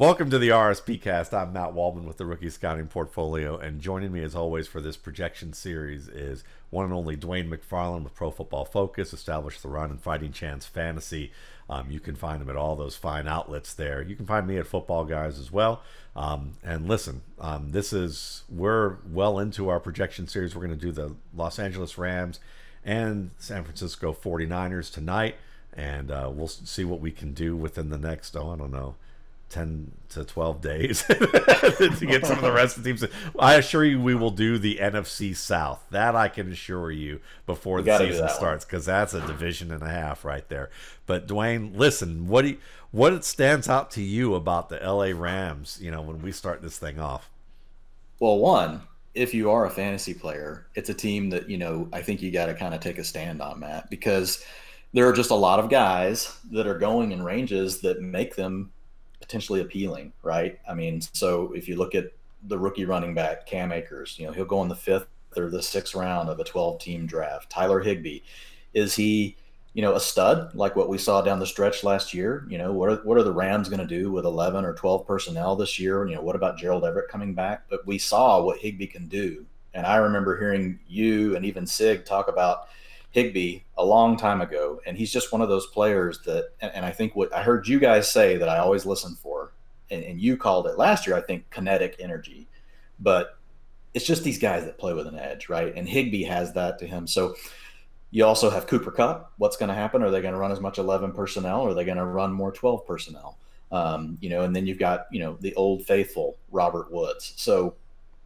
Welcome to the RSP cast. I'm Matt Waldman with the Rookie Scouting Portfolio, and joining me as always for this projection series is one and only Dwain McFarland with Pro Football Focus, established the run and Fighting Chance Fantasy. Um, you can find him at all those fine outlets there. You can find me at Footballguys as well. Um, and listen, um, this is we're well into our projection series. We're going to do the Los Angeles Rams and San Francisco 49ers tonight, and uh, we'll see what we can do within the next, oh, I don't know 10 to 12 days to get some of the rest of the teams. I assure you, we will do the NFC South. That I can assure you before the season starts because that's a division and a half right there. But Dwain, listen, what do you, what stands out to you about the LA Rams? You know, when we start this thing off. Well, one, if you are a fantasy player, it's a team that, you know, I think you got to kind of take a stand on, Matt, because there are just a lot of guys that are going in ranges that make them potentially appealing, right? I mean, so if you look at the rookie running back, Cam Akers, you know, he'll go in the fifth or the sixth round of a 12 team draft. Tyler Higbee, is he, you know, a stud like what we saw down the stretch last year? You know, what are, what are the Rams going to do with 11 or 12 personnel this year? You know, what about Gerald Everett coming back? But we saw what Higbee can do. And I remember hearing you and even Sig talk about Higbee a long time ago, and he's just one of those players that. And, and I think what I heard you guys say that I always listen for, and, and you called it last year. I think kinetic energy, but it's just these guys that play with an edge, right? And Higbee has that to him. So you also have Cooper Kupp. What's going to happen? Are they going to run as much 11 personnel or are they going to run more 12 personnel? Um, you know, and then you've got, you know, the old faithful Robert Woods. So,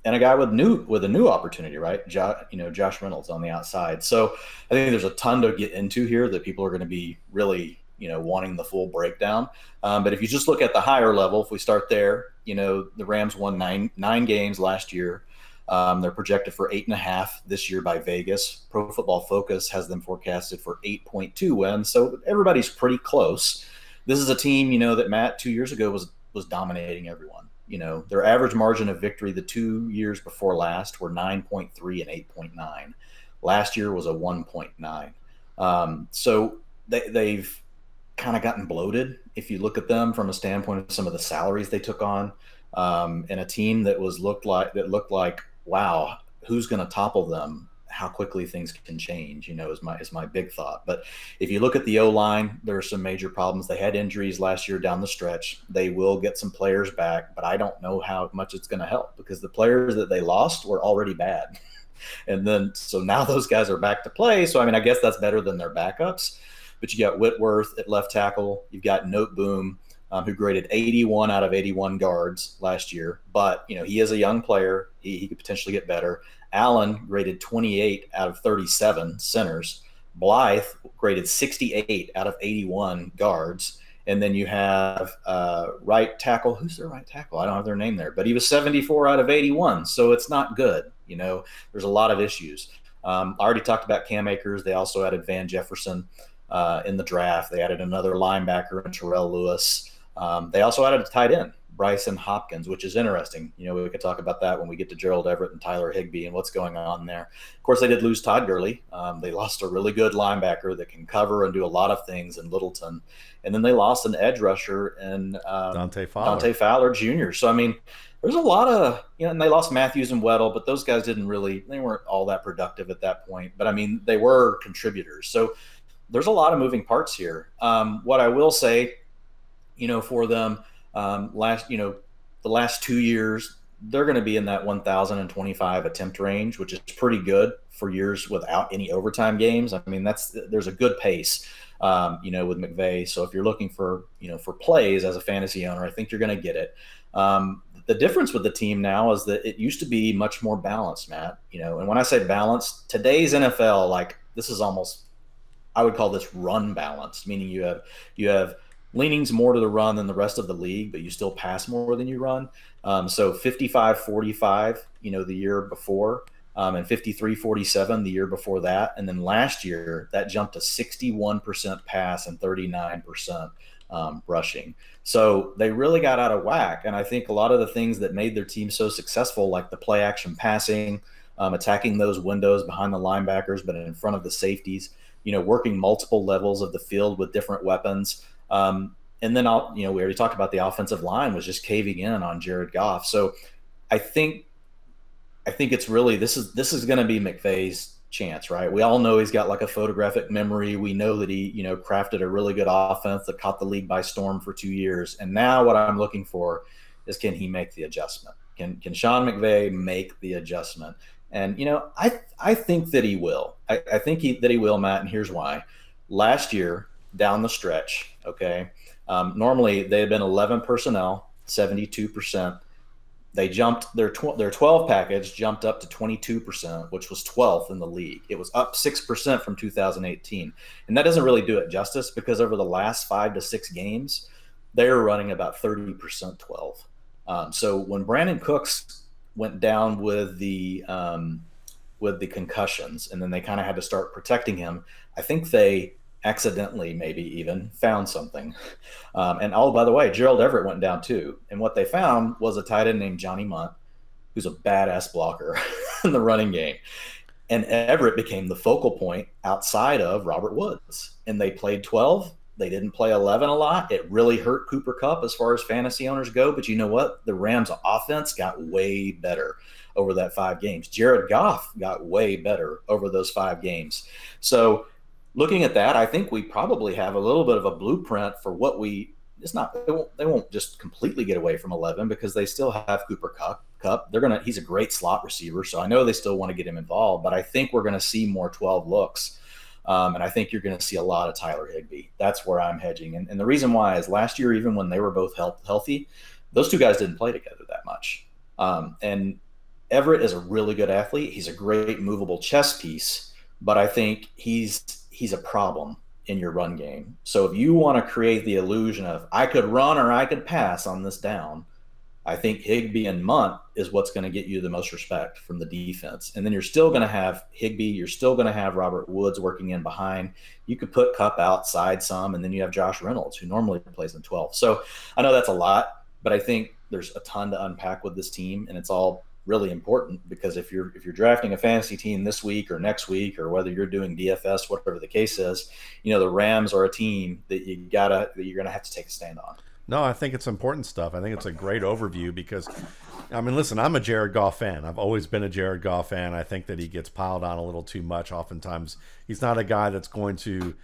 and a guy with new, with a new opportunity, right? Jo- you know, Josh Reynolds on the outside. So I think there's a ton to get into here that people are going to be really, you know, wanting the full breakdown. Um, but if you just look at the higher level, if we start there, you know, the Rams won nine, nine games last year. Um, they're projected for eight and a half this year by Vegas. Pro Football Focus has them forecasted for 8.2 wins. So everybody's pretty close. This is a team, you know, that Matt two years ago was was dominating everyone. You know, their average margin of victory the two years before last were 9.3 and 8.9. Last year was a 1.9. Um, so they, they've kind of gotten bloated if you look at them from a standpoint of some of the salaries they took on um, and a team that was looked like that looked like wow who's going to topple them how quickly things can change you know is my is my big thought. But if you look at the o line there are some major problems. They had injuries last year down the stretch. They will get some players back but i don't know how much it's going to help because the players that they lost were already bad. And then so now those guys are back to play. So i mean i guess that's better than their backups. But you got whitworth at left tackle. You've got Noteboom um, who graded 81 out of 81 guards last year. But you know he is a young player; he, he could potentially get better. Allen graded 28 out of 37 centers. Blythe graded 68 out of 81 guards. And then you have uh, right tackle. Who's their right tackle? I don't have their name there, but he was 74 out of 81. So it's not good. You know, there's a lot of issues. Um, I already talked about Cam Akers. They also added Van Jefferson uh, in the draft. They added another linebacker, Terrell Lewis. Um, they also added a tight end, Brycen Hopkins, which is interesting. You know, we could talk about that when we get to Gerald Everett and Tyler Higbee and what's going on there. Of course, they did lose Todd Gurley. Um, they lost a really good linebacker that can cover and do a lot of things in Littleton. And then they lost an edge rusher in um, Dante Fowler. Dante Fowler Jr. So, I mean, there's a lot of, you know, and they lost Matthews and Weddle, but those guys didn't really, they weren't all that productive at that point. But I mean, they were contributors. So there's a lot of moving parts here. Um, what I will say, you know, for them um, last, you know, the last two years, they're going to be in that 1,025 attempt range, which is pretty good for years without any overtime games. I mean, that's there's a good pace, um, you know, with McVay So if you're looking for, you know, for plays as a fantasy owner, I think you're going to get it. Um, the difference with the team now is that it used to be much more balanced, Matt. You know, and when I say balanced, today's NFL, like this is almost, I would call this run balanced, meaning you have you have leanings more to the run than the rest of the league, but you still pass more than you run. Um, so 55 45, you know, the year before, um, and 53 47 the year before that. And then last year, that jumped to 61% pass and 39% um, rushing. So they really got out of whack. And I think a lot of the things that made their team so successful, like the play action passing, um, attacking those windows behind the linebackers, but in front of the safeties, you know, working multiple levels of the field with different weapons um, and then I'll, you know, we already talked about the offensive line was just caving in on Jared Goff. So I think, I think it's really this is this is going to be McVay's chance, right? We all know he's got like a photographic memory. We know that he, you know, crafted a really good offense that caught the league by storm for two years. And now what I'm looking for is can he make the adjustment? Can can Sean McVay make the adjustment? And you know, I I think that he will. I, I think he, that he will, Matt. And here's why. Last year, down the stretch, okay, um, normally they had been 11 personnel, 72 percent. They jumped their tw- their 12 package jumped up to 22 percent, which was 12th in the league. It was up six percent from 2018, and that doesn't really do it justice because over the last five to six games, they're running about 30 percent 12. Um, so when Brandin Cooks went down with the um, with the concussions, and then they kind of had to start protecting him. I think they accidentally, maybe even, found something. Um, and oh, by the way, Gerald Everett went down too. And what they found was a tight end named Johnny Mundt, who's a badass blocker in the running game. And Everett became the focal point outside of Robert Woods. And they played 12 they didn't play 11 a lot. It really hurt Cooper Kupp as far as fantasy owners go. But you know what? The Rams' offense got way better over that five games. Jared Goff got way better over those five games. So, looking at that, I think we probably have a little bit of a blueprint for what we. It's not. They won't, they won't just completely get away from 11 because they still have Cooper Cup. Kupp. They're gonna. He's a great slot receiver, so I know they still want to get him involved. But I think we're to see more 12 looks um, and I think you're to see a lot of Tyler Higbee. That's where I'm hedging. And, and the reason why is last year, even when they were both health, healthy, those two guys didn't play together that much. Um, and Everett is a really good athlete. He's a great movable chess piece, but I think he's he's a problem in your run game. So if you want to create the illusion of I could run or I could pass on this down, I think Higbee and Mundt is what's going to get you the most respect from the defense. And then you're still going to have Higbee. You're still going to have Robert Woods working in behind. You could put Kupp outside some, and then you have Josh Reynolds, who normally plays in 12. So I know that's a lot, but I think there's a ton to unpack with this team, and it's all really important because if you're if you're drafting a fantasy team this week or next week or whether you're doing DFS, whatever the case is, you know the Rams are a team that you gotta that you're gonna have to take a stand on. No, I think it's important stuff. I think it's a great overview because, I mean, listen, I'm a Jared Goff fan. I've always been a Jared Goff fan. I think that he gets piled on a little too much. Oftentimes, he's not a guy that's going to,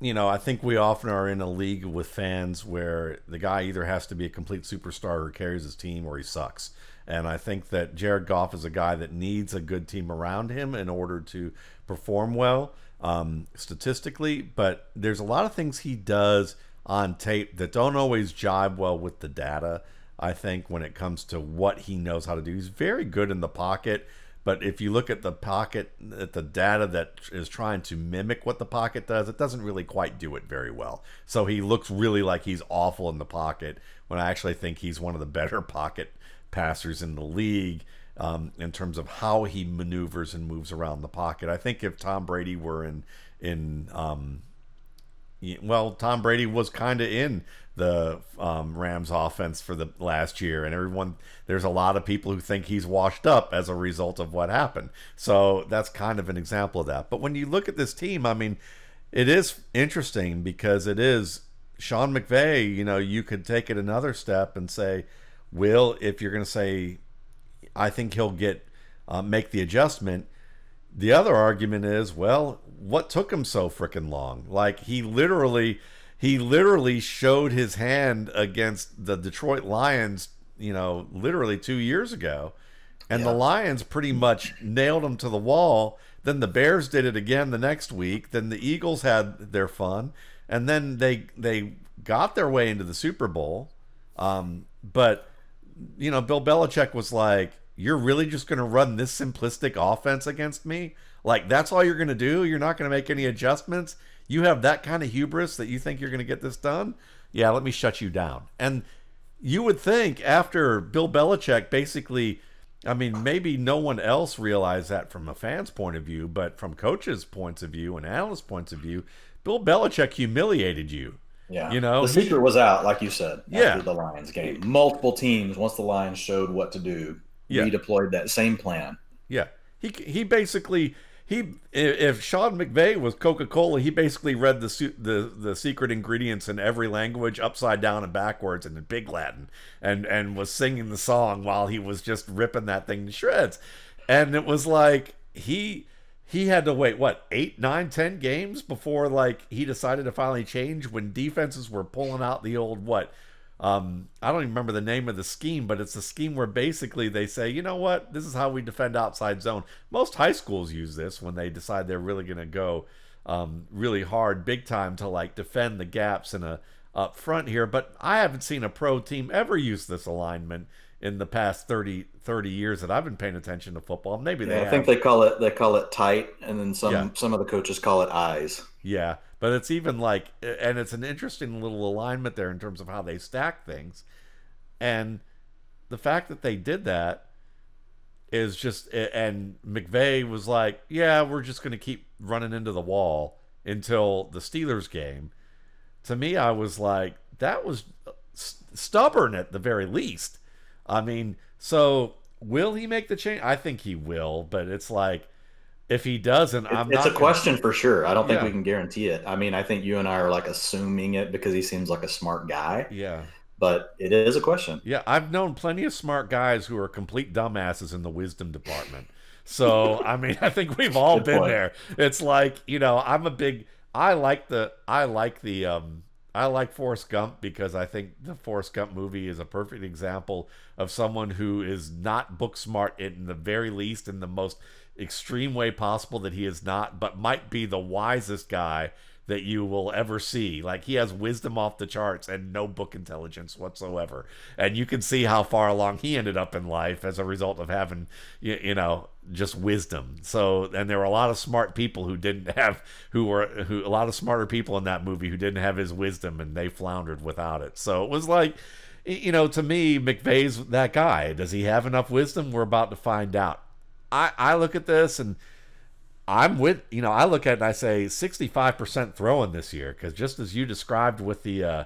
you know, I think we often are in a league with fans where the guy either has to be a complete superstar or carries his team or he sucks. And I think that Jared Goff is a guy that needs a good team around him in order to perform well um, statistically. But there's a lot of things he does – on tape that don't always jibe well with the data. I think when it comes to what he knows how to do, he's very good in the pocket. But if you look at the pocket, at the data that is trying to mimic what the pocket does, it doesn't really quite do it very well. So he looks really like he's awful in the pocket when I actually think he's one of the better pocket passers in the league um, in terms of how he maneuvers and moves around the pocket. I think if Tom Brady were in in um, well, Tom Brady was kind of in the um, Rams offense for the last year, and everyone there's a lot of people who think he's washed up as a result of what happened. So that's kind of an example of that. But when you look at this team, I mean, it is interesting because it is Sean McVay. You know, you could take it another step and say, Will, if you're going to say, I think he'll get uh, make the adjustment. The other argument is, well, what took him so freaking long? Like he literally he literally showed his hand against the Detroit Lions, you know, literally 2 years ago. And yeah. the Lions pretty much nailed him to the wall. Then the Bears did it again the next week. Then the Eagles had their fun, and then they they got their way into the Super Bowl. Um, but you know, Bill Belichick was like, "You're really just going to run this simplistic offense against me?" Like that's all you're going to do? You're not going to make any adjustments? You have that kind of hubris that you think you're going to get this done? Yeah, let me shut you down. And you would think after Bill Belichick basically I mean, maybe no one else realized that from a fan's point of view, but from coaches' points of view and analysts' points of view, Bill Belichick humiliated you. Yeah. You know, the secret was out, like you said, yeah. the Lions game. Multiple teams, once the Lions showed what to do, yeah. redeployed that same plan. Yeah. He, he basically he if Sean McVay was Coca Cola, he basically read the the the secret ingredients in every language upside down and backwards and in Pig Latin, and and was singing the song while he was just ripping that thing to shreds, and it was like he he had to wait what eight nine ten games before like he decided to finally change when defenses were pulling out the old what um, I don't even remember the name of the scheme, but it's a scheme where basically they say, you know what, this is how we defend outside zone. Most high schools use this when they decide they're really going to go um, really hard, big time to like defend the gaps in a up front here. But I haven't seen a pro team ever use this alignment in the past 30, 30 years that I've been paying attention to football. Maybe they. Yeah, I think they call it they call it tight, and then some yeah. some of the coaches call it eyes. Yeah, but it's even like, and it's an interesting little alignment there in terms of how they stack things. And the fact that they did that is just, and McVay was like, yeah, we're just going to keep running into the wall until the Steelers game. To me, I was like, that was uh, stubborn at the very least. I mean, so will he make the change? I think he will, but it's like, if he doesn't, I'm it's a gonna... question for sure. I don't think yeah. we can guarantee it. I mean, I think you and I are like assuming it because he seems like a smart guy. Yeah. But it is a question. Yeah, I've known plenty of smart guys who are complete dumbasses in the wisdom department. So, I mean, I think we've all Good been point. there. It's like, you know, I'm a big I like the I like the um I like Forrest Gump because I think the Forrest Gump movie is a perfect example of someone who is not book smart in the very least in the most extreme way possible that he is not, but might be the wisest guy that you will ever see. Like he has wisdom off the charts and no book intelligence whatsoever. And you can see how far along he ended up in life as a result of having, you, you know, just wisdom. So, and there were a lot of smart people who didn't have, who were, who, a lot of smarter people in that movie who didn't have his wisdom and they floundered without it. So it was like, you know, to me, McVay's that guy. Does he have enough wisdom? We're about to find out. I, I look at this and I'm with you know I look at it and I say 65% throwing this year because just as you described with the uh,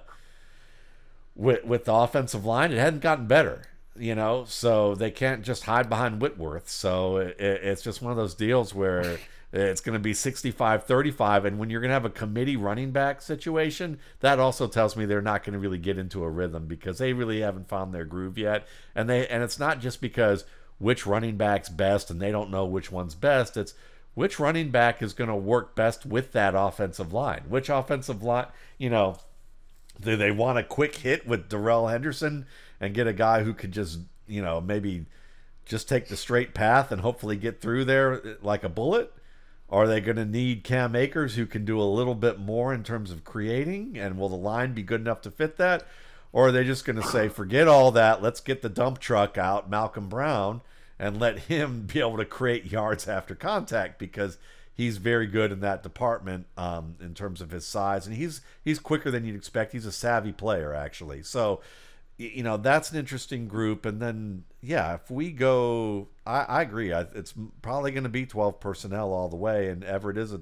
with with the offensive line, it hadn't gotten better. You know, so they can't just hide behind Whitworth. So it, it's just one of those deals where it's going to be 65 35. And when you're going to have a committee running back situation, that also tells me they're not going to really get into a rhythm because they really haven't found their groove yet. And they and it's not just because which running back's best and they don't know which one's best. It's which running back is going to work best with that offensive line. Which offensive line, you know, do they want a quick hit with Darrell Henderson and get a guy who could just, you know, maybe just take the straight path and hopefully get through there uh, like a bullet? Are they going to need Cam Akers who can do a little bit more in terms of creating? And will the line be good enough to fit that? Or are they just going to say, forget all that, let's get the dump truck out, Malcolm Brown, and let him be able to create yards after contact because he's very good in that department um, in terms of his size, and he's he's quicker than you'd expect. He's a savvy player, actually. So, you know, that's an interesting group. And then, yeah, if we go, I, I agree. I, it's probably going to be 12 personnel all the way, and Everett is a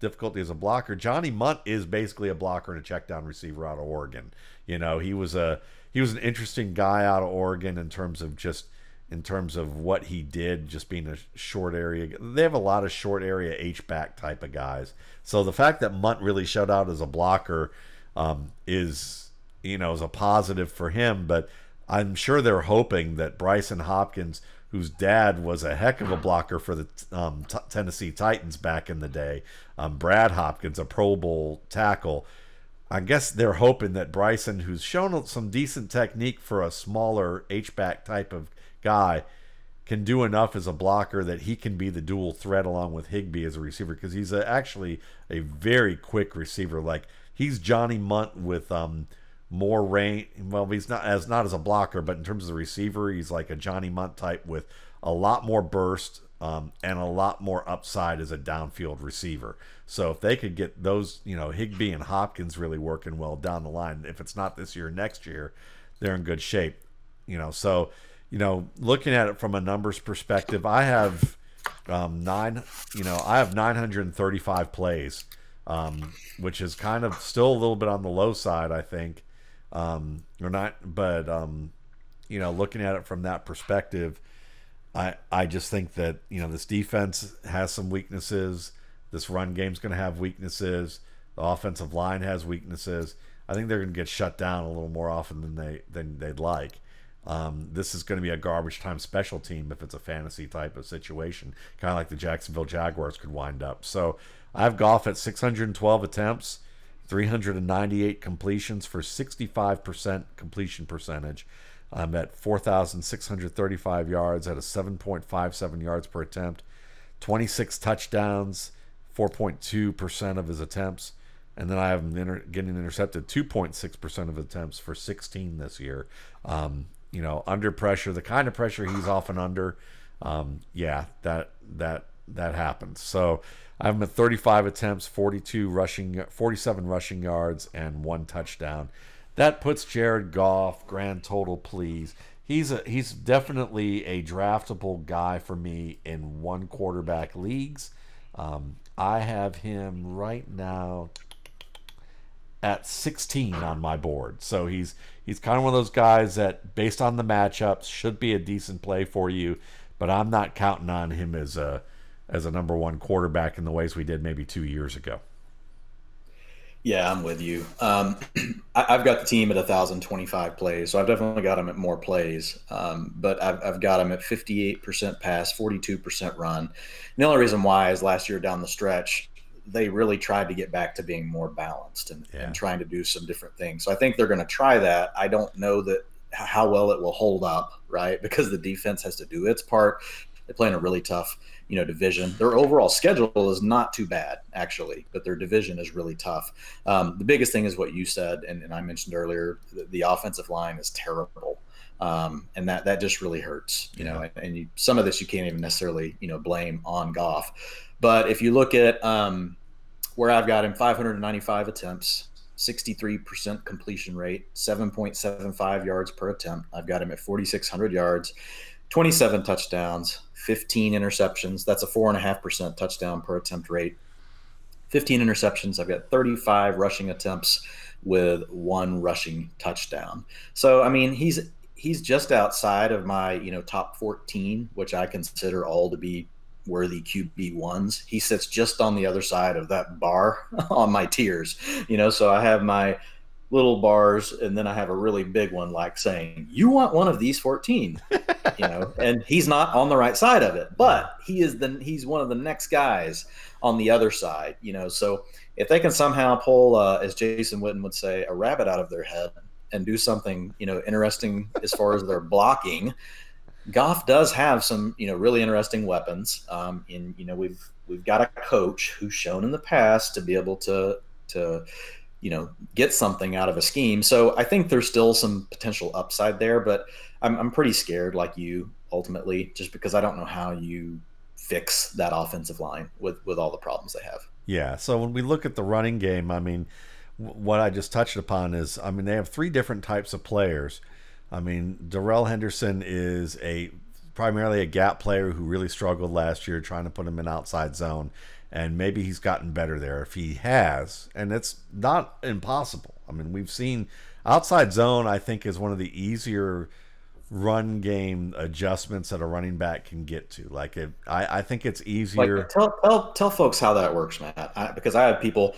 difficulty as a blocker. Johnny Mundt is basically a blocker and a check down receiver out of Oregon. You know, he was a he was an interesting guy out of Oregon in terms of just in terms of what he did, just being a short area. They have a lot of short area H back type of guys. So the fact that Mundt really showed out as a blocker um, is you know is a positive for him. But I'm sure they're hoping that Brycen Hopkins whose dad was a heck of a blocker for the um, t- Tennessee Titans back in the day. Um, Brad Hopkins, a Pro Bowl tackle. I guess they're hoping that Bryson, who's shown some decent technique for a smaller H-back type of guy, can do enough as a blocker that he can be the dual threat along with Higbee as a receiver because he's a, actually a very quick receiver. Like he's Johnny Mundt with um, – more range. Well, he's not as not as a blocker, but in terms of the receiver, he's like a Johnny Mundt type with a lot more burst um, and a lot more upside as a downfield receiver. So if they could get those, you know, Higbee and Hopkins really working well down the line, if it's not this year, next year, they're in good shape. You know, so you know, looking at it from a numbers perspective, I have um, nine. You know, I have 935 plays, um, which is kind of still a little bit on the low side, I think um, or not, but um, you know, looking at it from that perspective, I I just think that you know this defense has some weaknesses. This run game's going to have weaknesses. The offensive line has weaknesses. I think they're going to get shut down a little more often than they than they'd like. Um, this is going to be a garbage time special team if it's a fantasy type of situation, kind of like the Jacksonville Jaguars could wind up. So I have Goff at 612 attempts, 398 completions for 65% completion percentage. I'm at 4,635 yards at a 7.57 yards per attempt, 26 touchdowns, 4.2% of his attempts. And then I have him inter- getting intercepted 2.6% of attempts for 16 this year. Um, you know, under pressure, the kind of pressure he's often under, um, yeah, that that that happens. So I have him at 35 attempts, 42 rushing, 47 rushing yards, and one touchdown. That puts Jared Goff grand total, please. He's a he's definitely a draftable guy for me in one quarterback leagues. Um, I have him right now at 16 on my board. So he's he's kind of one of those guys that, based on the matchups, should be a decent play for you. But I'm not counting on him as a as a number one quarterback in the ways we did maybe two years ago. Yeah, I'm with you. Um, I, have got the team at 1,025 plays, so I've definitely got them at more plays. Um, but I've, I've got them at 58% pass, 42% run. And the only reason why is last year down the stretch, they really tried to get back to being more balanced and, yeah. and trying to do some different things. So I think they're going to try that. I don't know that how well it will hold up, right? Because the defense has to do its part. They play in a really tough, you know, division. Their overall schedule is not too bad, actually, but their division is really tough. Um, the biggest thing is what you said, and, and I mentioned earlier: the, the offensive line is terrible. Um, and that that just really hurts, you know. And, and you, some of this you can't even necessarily, you know, blame on Goff. But if you look at um, where I've got him 595 attempts, 63% completion rate, 7.75 yards per attempt. I've got him at 4,600 yards, 27 touchdowns, 15 interceptions. That's a 4.5% touchdown per attempt rate. 15 interceptions. I've got 35 rushing attempts with one rushing touchdown. So, I mean, he's he's just outside of my, you know, top 14, which I consider all to be worthy QB ones. He sits just on the other side of that bar on my tiers, you know. So I have my little bars, and then I have a really big one, like saying, "You want one of these 14," you know. And he's not on the right side of it, but he is the he's one of the next guys on the other side, you know. So if they can somehow pull, uh, as Jason Witten would say, a rabbit out of their head and do something, you know, interesting as far as their blocking Goff does have some, you know, really interesting weapons. Um, and you know, we've we've got a coach who's shown in the past to be able to to you know get something out of a scheme. So I think there's still some potential upside there, but I'm I'm pretty scared, like you, ultimately, just because I don't know how you fix that offensive line with with all the problems they have. Yeah. So when we look at the running game, I mean, what I just touched upon is, I mean, they have three different types of players I mean, Darrell Henderson is a primarily a gap player who really struggled last year trying to put him in outside zone. And maybe he's gotten better there. If he has and it's not impossible. I mean we've seen outside zone i think is one of the easier run game adjustments that a running back can get to. Like it, I, I think it's easier. Like, tell, tell, tell folks how that works matt. I, because i have people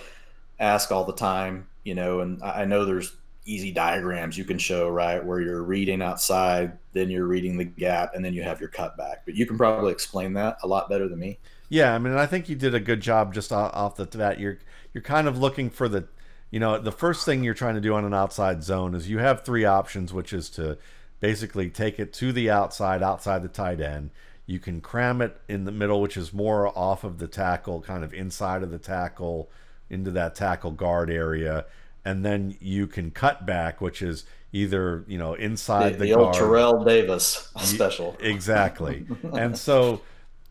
ask all the time you know and i know there's easy diagrams you can show, right? Where you're reading outside, then you're reading the gap, and then you have your cutback. But you can probably explain that a lot better than me. Yeah, I mean, I think you did a good job just off the bat. You're you're kind of looking for the, you know, the first thing you're trying to do on an outside zone is you have three options, which is to basically take it to the outside, outside the tight end. You can cram it in the middle, which is more off of the tackle, kind of inside of the tackle, into that tackle guard area and then you can cut back, which is either you know inside the, the, the old Terrell Davis special. Exactly, and so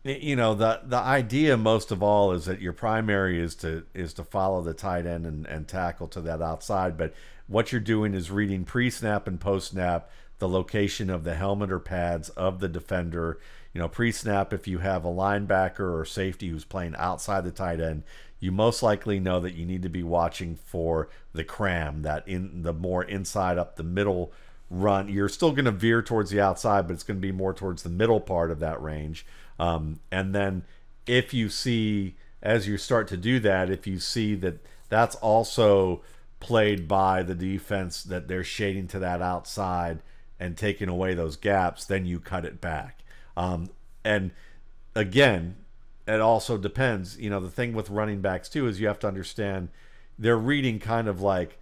you know the the idea most of all is that your primary is to is to follow the tight end and, and tackle to that outside, but what you're doing is reading pre-snap and post-snap the location of the helmet or pads of the defender. You know, pre-snap if you have a linebacker or safety who's playing outside the tight end, you most likely know that you need to be watching for the cram, that in the more inside up the middle run. You're still going to veer towards the outside, but it's going to be more towards the middle part of that range. Um, and then if you see, as you start to do that, if you see that that's also played by the defense, that they're shading to that outside and taking away those gaps, then you cut it back. Um, and again, it also depends. You know, the thing with running backs too is you have to understand they're reading kind of like,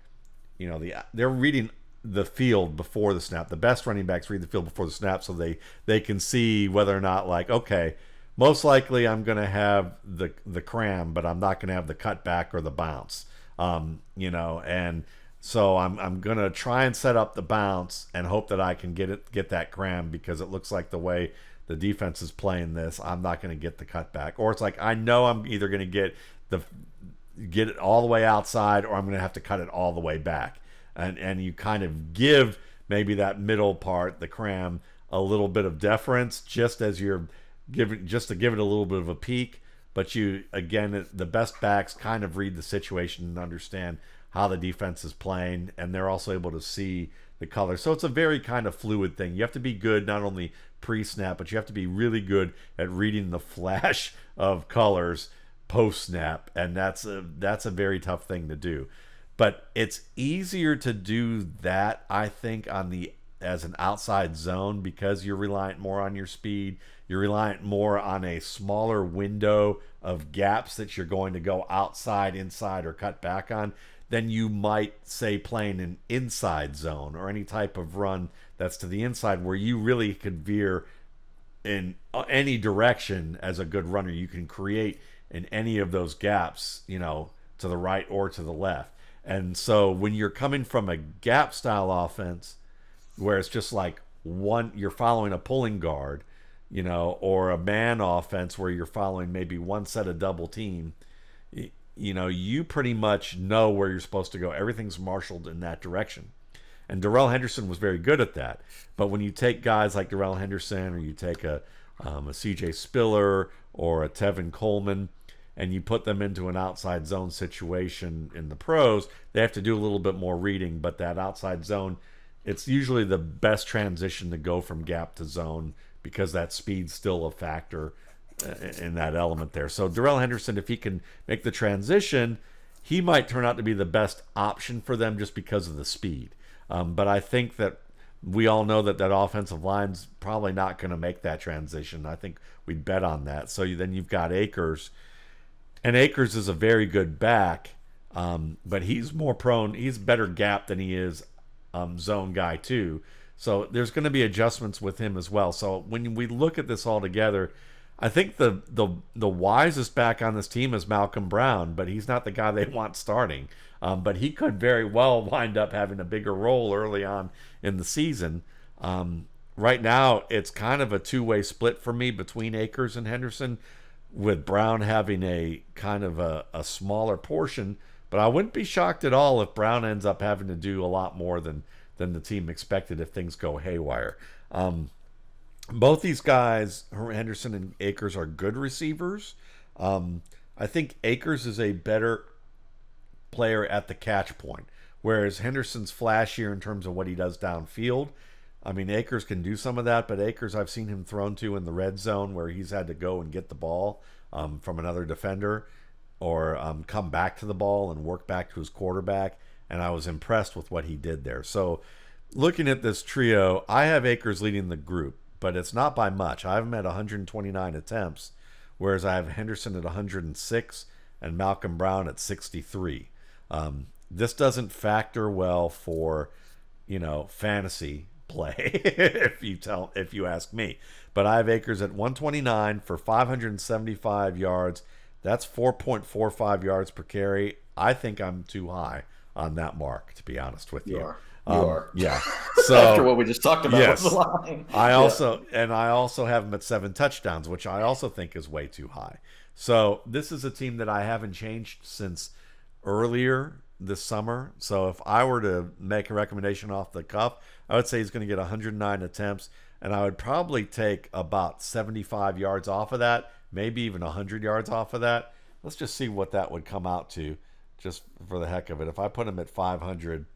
you know, the they're reading the field before the snap. The best running backs read the field before the snap, so they they can see whether or not like okay, most likely I'm going to have the the cram, but I'm not going to have the cutback or the bounce. Um, you know, and so I'm I'm going to try and set up the bounce and hope that I can get it get that cram because it looks like the way the defense is playing this, I'm not going to get the cutback. Or it's like I know I'm either going to get the get it all the way outside or I'm going to have to cut it all the way back and and you kind of give maybe that middle part, the cram, a little bit of deference, just as you're giving, just to give it a little bit of a peek. But you again, the best backs kind of read the situation and understand how the defense is playing, and they're also able to see the color. So it's a very kind of fluid thing. You have to be good not only pre-snap, but you have to be really good at reading the flash of colors post-snap, and that's a that's a very tough thing to do. But it's easier to do that, I think, on the as an outside zone because you're reliant more on your speed. You're reliant more on a smaller window of gaps that you're going to go outside, inside, or cut back on than you might say playing an inside zone or any type of run that's to the inside where you really could veer in uh, any direction as a good runner. You can create in any of those gaps, you know, to the right or to the left. And so when you're coming from a gap style offense where it's just like one you're following a pulling guard, you know, or a man offense where you're following maybe one set of double team, you know, you pretty much know where you're supposed to go. Everything's marshaled in that direction. And Darrell Henderson was very good at that. But when you take guys like Darrell Henderson or you take a, um, a CJ Spiller or a Tevin Coleman, and you put them into an outside zone situation in the pros, they have to do a little bit more reading. But that outside zone, it's usually the best transition to go from gap to zone because that speed's still a factor uh, in that element there. So Darrell Henderson, if he can make the transition, he might turn out to be the best option for them just because of the speed. Um, but I think that we all know that that offensive line's probably not going to make that transition. I think we'd bet on that. So then you've got Akers and Akers is a very good back, um, but he's more prone. He's better gap than he is um, zone guy too. So there's going to be adjustments with him as well. So when we look at this all together, I think the the the wisest back on this team is Malcolm Brown, but he's not the guy they want starting. Um, but he could very well wind up having a bigger role early on in the season. Um, right now, it's kind of a two way split for me between Akers and Henderson with Brown having a kind of a, a smaller portion. But I wouldn't be shocked at all if Brown ends up having to do a lot more than than the team expected if things go haywire. Um, both these guys, Henderson and Akers, are good receivers. Um, I think Akers is a better player at the catch point, whereas Henderson's flashier in terms of what he does downfield. I mean, Akers can do some of that, but Akers, I've seen him thrown to in the red zone where he's had to go and get the ball um, from another defender or um, come back to the ball and work back to his quarterback. And I was impressed with what he did there. So, looking at this trio, I have Akers leading the group, but it's not by much. I have him at 129 attempts, whereas I have Henderson at 106 and Malcolm Brown at 63. Um, this doesn't factor well for, you know, fantasy play if you tell if you ask me. But I have Akers at 129 for 575 yards. That's 4.45 yards per carry. I think I'm too high on that mark, to be honest with you. You. You um, are. Yeah. So after what we just talked about yes, the line. I also yeah. and I also have him at seven touchdowns, which I also think is way too high. So this is a team that I haven't changed since earlier this summer. So if I were to make a recommendation off the cuff, I would say he's going to get 109 attempts, and I would probably take about 75 yards off of that, maybe even 100 yards off of that. Let's just see what that would come out to, just for the heck of it. If I put him at 500,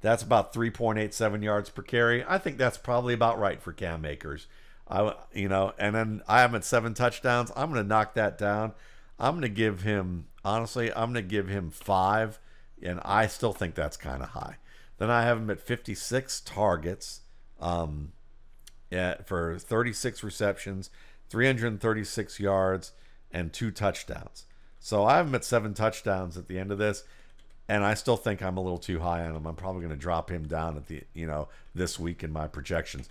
That's about 3.87 yards per carry. I think that's probably about right for Cam Akers. I, you know, and then I am at seven touchdowns. I'm going to knock that down. I'm going to give him, honestly, I'm going to give him five, and I still think that's kind of high. Then I have him at 56 targets um, yeah, for 36 receptions, 336 yards, and two touchdowns. So I have him at seven touchdowns at the end of this, and I still think I'm a little too high on him. I'm probably going to drop him down at the you know this week in my projections.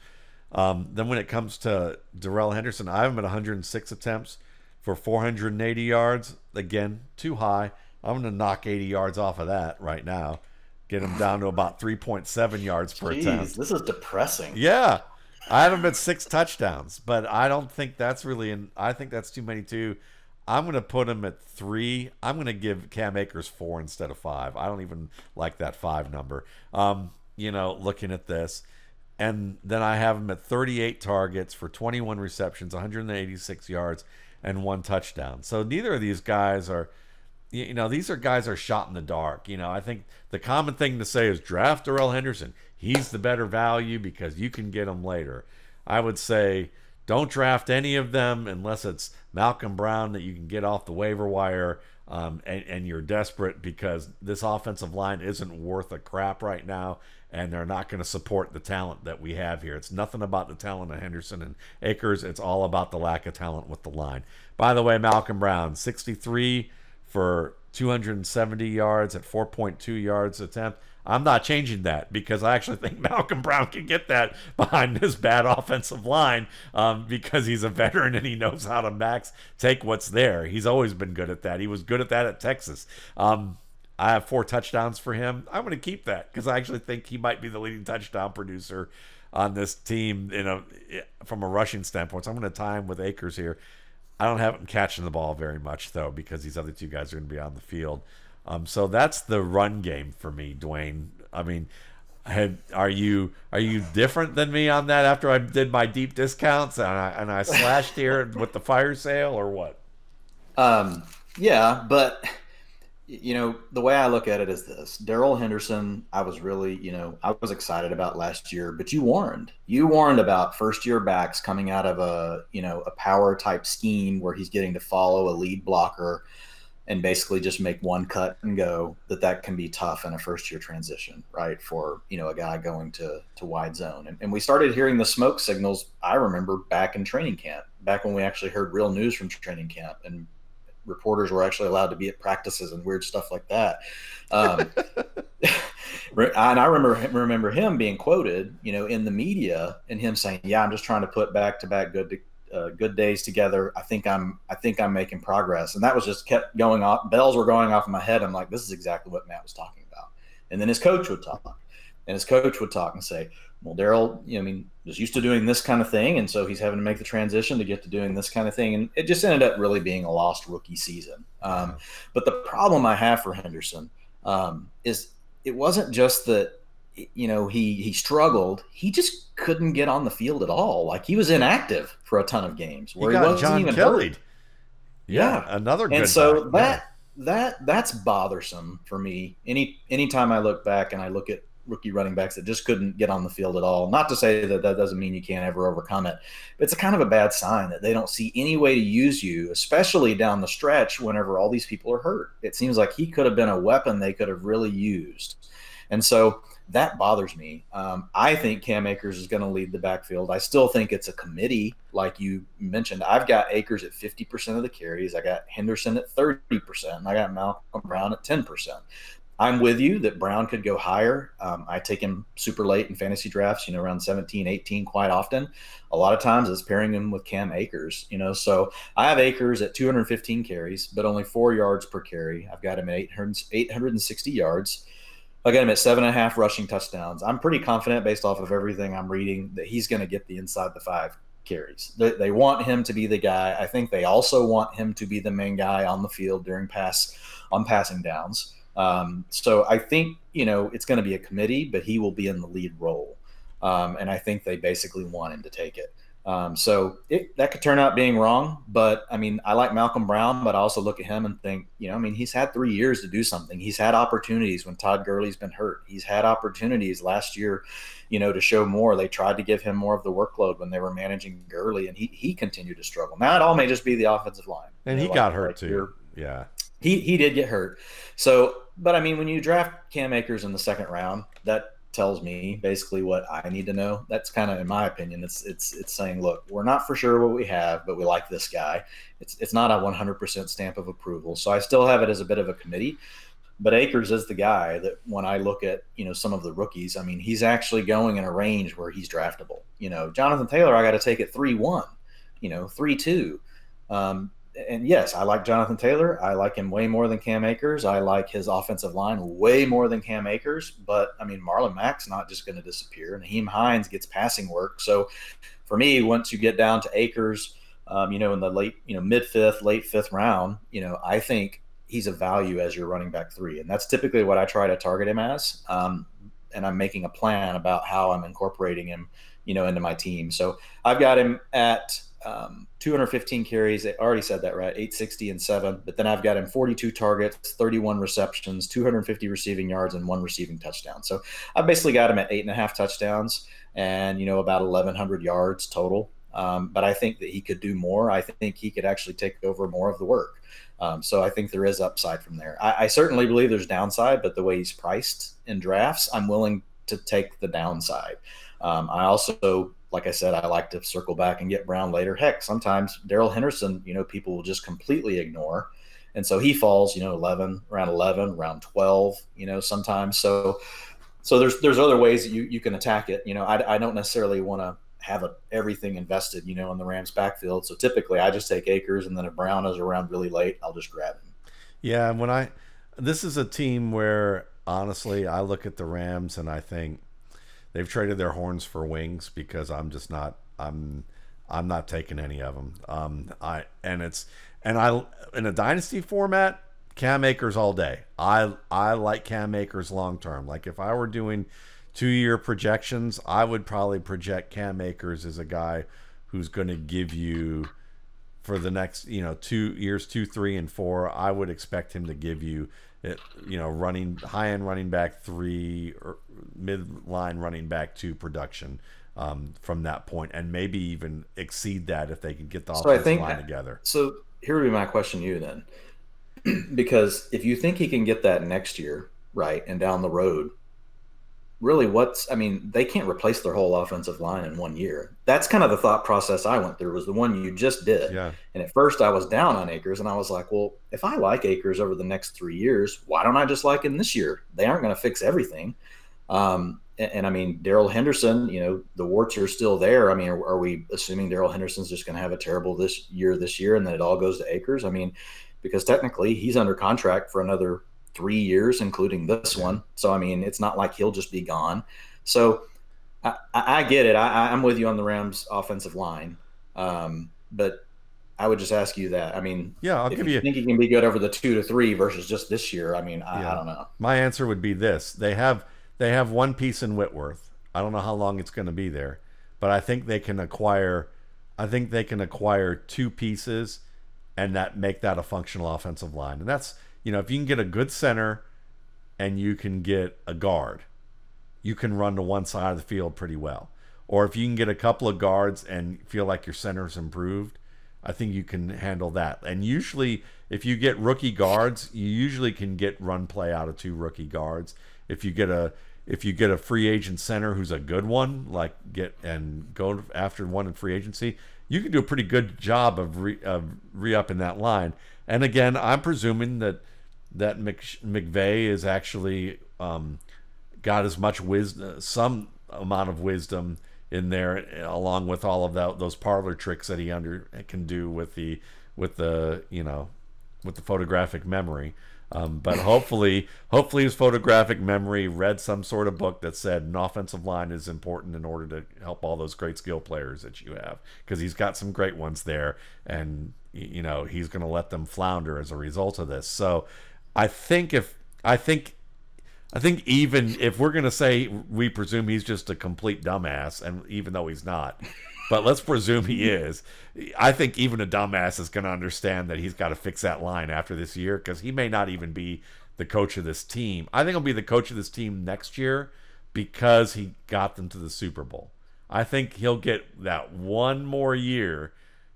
Um, then when it comes to Darrell Henderson, I have him at 106 attempts for 480 yards. Again, too high. I'm going to knock 80 yards off of that right now. Get him down to about 3.7 yards per Jeez, attempt. This is depressing. Yeah. I have him at six touchdowns, but I don't think that's really, in, I think that's too many too. I'm going to put him at three. I'm going to give Cam Akers four instead of five. I don't even like that five number. Um, you know, looking at this. And then I have him at 38 targets for 21 receptions, 186 yards, and one touchdown. So neither of these guys are, you know, these are guys are shot in the dark. You know, I think the common thing to say is draft Darrell Henderson. He's the better value because you can get him later. I would say don't draft any of them unless it's Malcolm Brown that you can get off the waiver wire um, and, and you're desperate because this offensive line isn't worth a crap right now and they're not going to support the talent that we have here. It's nothing about the talent of Henderson and Akers. It's all about the lack of talent with the line. By the way, Malcolm Brown, 63 for 270 yards at 4.2 yards attempt. I'm not changing that because I actually think Malcolm Brown can get that behind this bad offensive line um, because he's a veteran and he knows how to max take what's there. He's always been good at that. He was good at that at Texas. Um, I have four touchdowns for him. I'm going to keep that because I actually think he might be the leading touchdown producer on this team in a from a rushing standpoint. So I'm going to tie him with Akers here. I don't have him catching the ball very much though because these other two guys are going to be on the field. Um, so that's the run game for me, Dwain. I mean, had, are you are you different than me on that after I did my deep discounts and I, and I slashed here with the fire sale or what? Um, yeah, but you know, the way I look at it is this Darrell Henderson, I was really, you know, I was excited about last year, but you warned. You warned about first year backs coming out of a, you know, a power type scheme where he's getting to follow a lead blocker and basically just make one cut and go that that can be tough in a first year transition right for you know a guy going to to wide zone and, and we started hearing the smoke signals i remember back in training camp back when we actually heard real news from training camp and reporters were actually allowed to be at practices and weird stuff like that. Um, and I remember remember him being quoted, you know, in the media and him saying, "Yeah, I'm just trying to put back to back good uh, good days together. I think I'm I think I'm making progress." And that was just kept going off. Bells were going off in my head. I'm like, "This is exactly what Matt was talking about." And then his coach would talk, and his coach would talk and say, well, Darrell, you know, I mean, was used to doing this kind of thing, and so he's having to make the transition to get to doing this kind of thing, and it just ended up really being a lost rookie season. Um, but the problem I have for Henderson um, is it wasn't just that you know he he struggled; he just couldn't get on the field at all. Like he was inactive for a ton of games where he, he wasn't John even Kelly. Yeah, yeah, another and so back. that. Yeah. That that's bothersome for me. Any anytime I look back and I look at rookie running backs that just couldn't get on the field at all. Not to say that that doesn't mean you can't ever overcome it, but it's a kind of a bad sign that they don't see any way to use you, especially down the stretch whenever all these people are hurt. It seems like he could have been a weapon they could have really used. And so that bothers me. Um, I think Cam Akers is going to lead the backfield. I still think it's a committee, like you mentioned. I've got Akers at 50% of the carries. I got Henderson at 30%, and I got Malcolm Brown at 10%. I'm with you that Brown could go higher. Um, I take him super late in fantasy drafts, you know, around 17, 18 quite often. A lot of times it's pairing him with Cam Akers, you know. So I have Akers at 215 carries, but only four yards per carry. I've got him at 800, 860 yards. I got him at seven and a half rushing touchdowns. I'm pretty confident based off of everything I'm reading that he's going to get the inside the five carries. They, they want him to be the guy. I think they also want him to be the main guy on the field during pass on passing downs. Um, so I think you know it's going to be a committee, but he will be in the lead role, um, and I think they basically want him to take it. Um, so it, that could turn out being wrong, but I mean, I like Malcolm Brown, but I also look at him and think, you know, I mean, he's had three years to do something. He's had opportunities when Todd Gurley's been hurt. He's had opportunities last year, you know, to show more. They tried to give him more of the workload when they were managing Gurley, and he he continued to struggle. Now it all may just be the offensive line, and know, he like, got hurt like too. Yeah, he he did get hurt. So, but I mean, when you draft Cam Akers in the second round, that tells me basically what I need to know. That's kind of, in my opinion, it's it's it's saying, look, we're not for sure what we have, but we like this guy. It's it's not a 100% stamp of approval. So I still have it as a bit of a committee. But Akers is the guy that when I look at you know some of the rookies, I mean, he's actually going in a range where he's draftable. You know, Jonathan Taylor, I got to take it three one, you know, three two. Um, and yes, I like Jonathan Taylor. I like him way more than Cam Akers. I like his offensive line way more than Cam Akers. But I mean, Marlon Mack's not just going to disappear. Nyheim Hines gets passing work. So for me, once you get down to Akers, um, you know, in the late, you know, mid fifth, late fifth round, you know, I think he's a value as your running back three. And that's typically what I try to target him as. Um, and I'm making a plan about how I'm incorporating him, you know, into my team. So I've got him at um, 215 carries. I already said that right, 860 and seven. But then I've got him 42 targets, 31 receptions, 250 receiving yards, and one receiving touchdown. So I've basically got him at eight and a half touchdowns and you know about 1,100 yards total. Um, but I think that he could do more. I think he could actually take over more of the work. Um, so I think there is upside from there. I, I certainly believe there's downside, but the way he's priced in drafts, I'm willing to take the downside. Um, I also like I said, I like to circle back and get Brown later. Heck, sometimes Darrell Henderson, you know, people will just completely ignore. And so he falls, you know, 11, around 11, round 12, you know, sometimes. So, so there's, there's other ways that you, you can attack it. You know, I, I don't necessarily want to have a, everything invested, you know, in the Rams backfield. So typically I just take Akers and then if Brown is around really late, I'll just grab him. Yeah. When I, this is a team where honestly, I look at the Rams and I think, they've traded their horns for wings because I'm just not I'm I'm not taking any of them. Um, I and it's and I in a dynasty format, Cam Akers all day. I I like Cam Akers long term. Like if I were doing two year projections, I would probably project Cam Akers as a guy who's going to give you for the next you know two years, two, three, and four. I would expect him to give you it, you know, running high end running back three or midline running back to production um, from that point, and maybe even exceed that if they can get the so offensive think, line together. So here would be my question to you then, because if you think he can get that next year, right, and down the road, really what's I mean, they can't replace their whole offensive line in one year. That's kind of the thought process I went through was the one you just did. Yeah. And at first I was down on Akers, and I was like, well, if I like Akers over the next three years, why don't I just like him this year? They aren't going to fix everything. Um, and, and, I mean, Darrell Henderson, you know, the warts are still there. I mean, are, are we assuming Darrell Henderson's just going to have a terrible this year, this year, and then it all goes to Akers? I mean, because technically he's under contract for another three years, including this one. So I mean, it's not like he'll just be gone. So I, I get it. I, am with you on the Rams' offensive line, um, but I would just ask you that. I mean, yeah, I'll give you. you think he can be good over the two to three versus just this year? I mean, I, yeah. I don't know. My answer would be this: they have they have one piece in Whitworth. I don't know how long it's going to be there, but I think they can acquire. I think they can acquire two pieces, and that make that a functional offensive line, and that's you know, if you can get a good center and you can get a guard, you can run to one side of the field pretty well. Or if you can get a couple of guards and feel like your center's improved, I think you can handle that. And usually, if you get rookie guards, you usually can get run play out of two rookie guards. If you get a if you get a free agent center who's a good one, like get and go after one in free agency, you can do a pretty good job of re, of re-upping that line. And again, I'm presuming that that Mc, McVay is actually um, got as much wisdom, some amount of wisdom in there, along with all of that, those parlor tricks that he under can do with the with the you know with the photographic memory. Um, but hopefully, hopefully his photographic memory read some sort of book that said an offensive line is important in order to help all those great skill players that you have, because he's got some great ones there, and you know he's going to let them flounder as a result of this. So, I think if I think I think even if we're gonna say we presume he's just a complete dumbass, and even though he's not, but let's presume he is, I think even a dumbass is gonna understand that he's got to fix that line after this year because he may not even be the coach of this team. I think he'll be the coach of this team next year because he got them to the Super Bowl. I think he'll get that one more year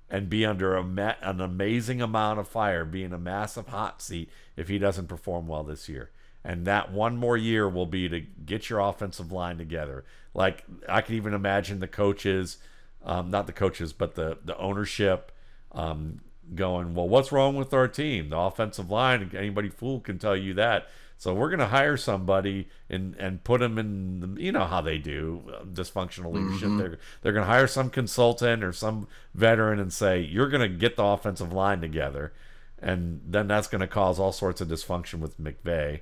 and be under a ma- an amazing amount of fire, be in a massive hot seat if he doesn't perform well this year. And that one more year will be to get your offensive line together. Like I can even imagine the coaches, um, not the coaches, but the the ownership, um, going, well, what's wrong with our team? The offensive line. Anybody fool can tell you that. So we're going to hire somebody and and put them in. The, you know how they do uh, dysfunctional leadership. Mm-hmm. They're they're going to hire some consultant or some veteran and say you're going to get the offensive line together, and then that's going to cause all sorts of dysfunction with McVay.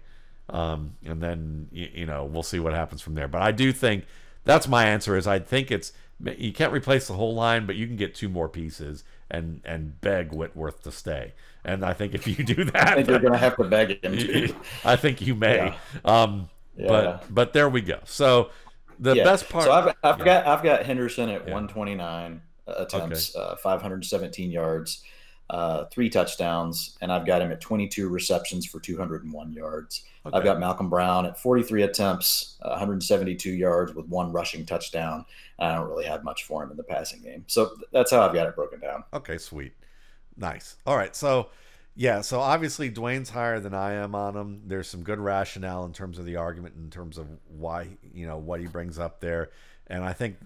Um, and then you, you know we'll see what happens from there. But I do think that's my answer. Is I think it's you can't replace the whole line, but you can get two more pieces and and beg Whitworth to stay. And I think if you do that, I think you're going to have to beg him. To. I think you may. Yeah. Um, yeah. But but there we go. So the yeah. best part. So I've, I've got I've got Henderson at 129 attempts, okay. uh, 517 yards, uh, three touchdowns, and I've got him at 22 receptions for 201 yards. Okay. I've got Malcolm Brown at 43 attempts, uh, 172 yards with one rushing touchdown. I don't really have much for him in the passing game. So that's how I've got it broken down. Okay, sweet. Nice. All right. So, yeah. So obviously, Dwain's higher than I am on him. There's some good rationale in terms of the argument, in terms of why, you know, what he brings up there. And I think,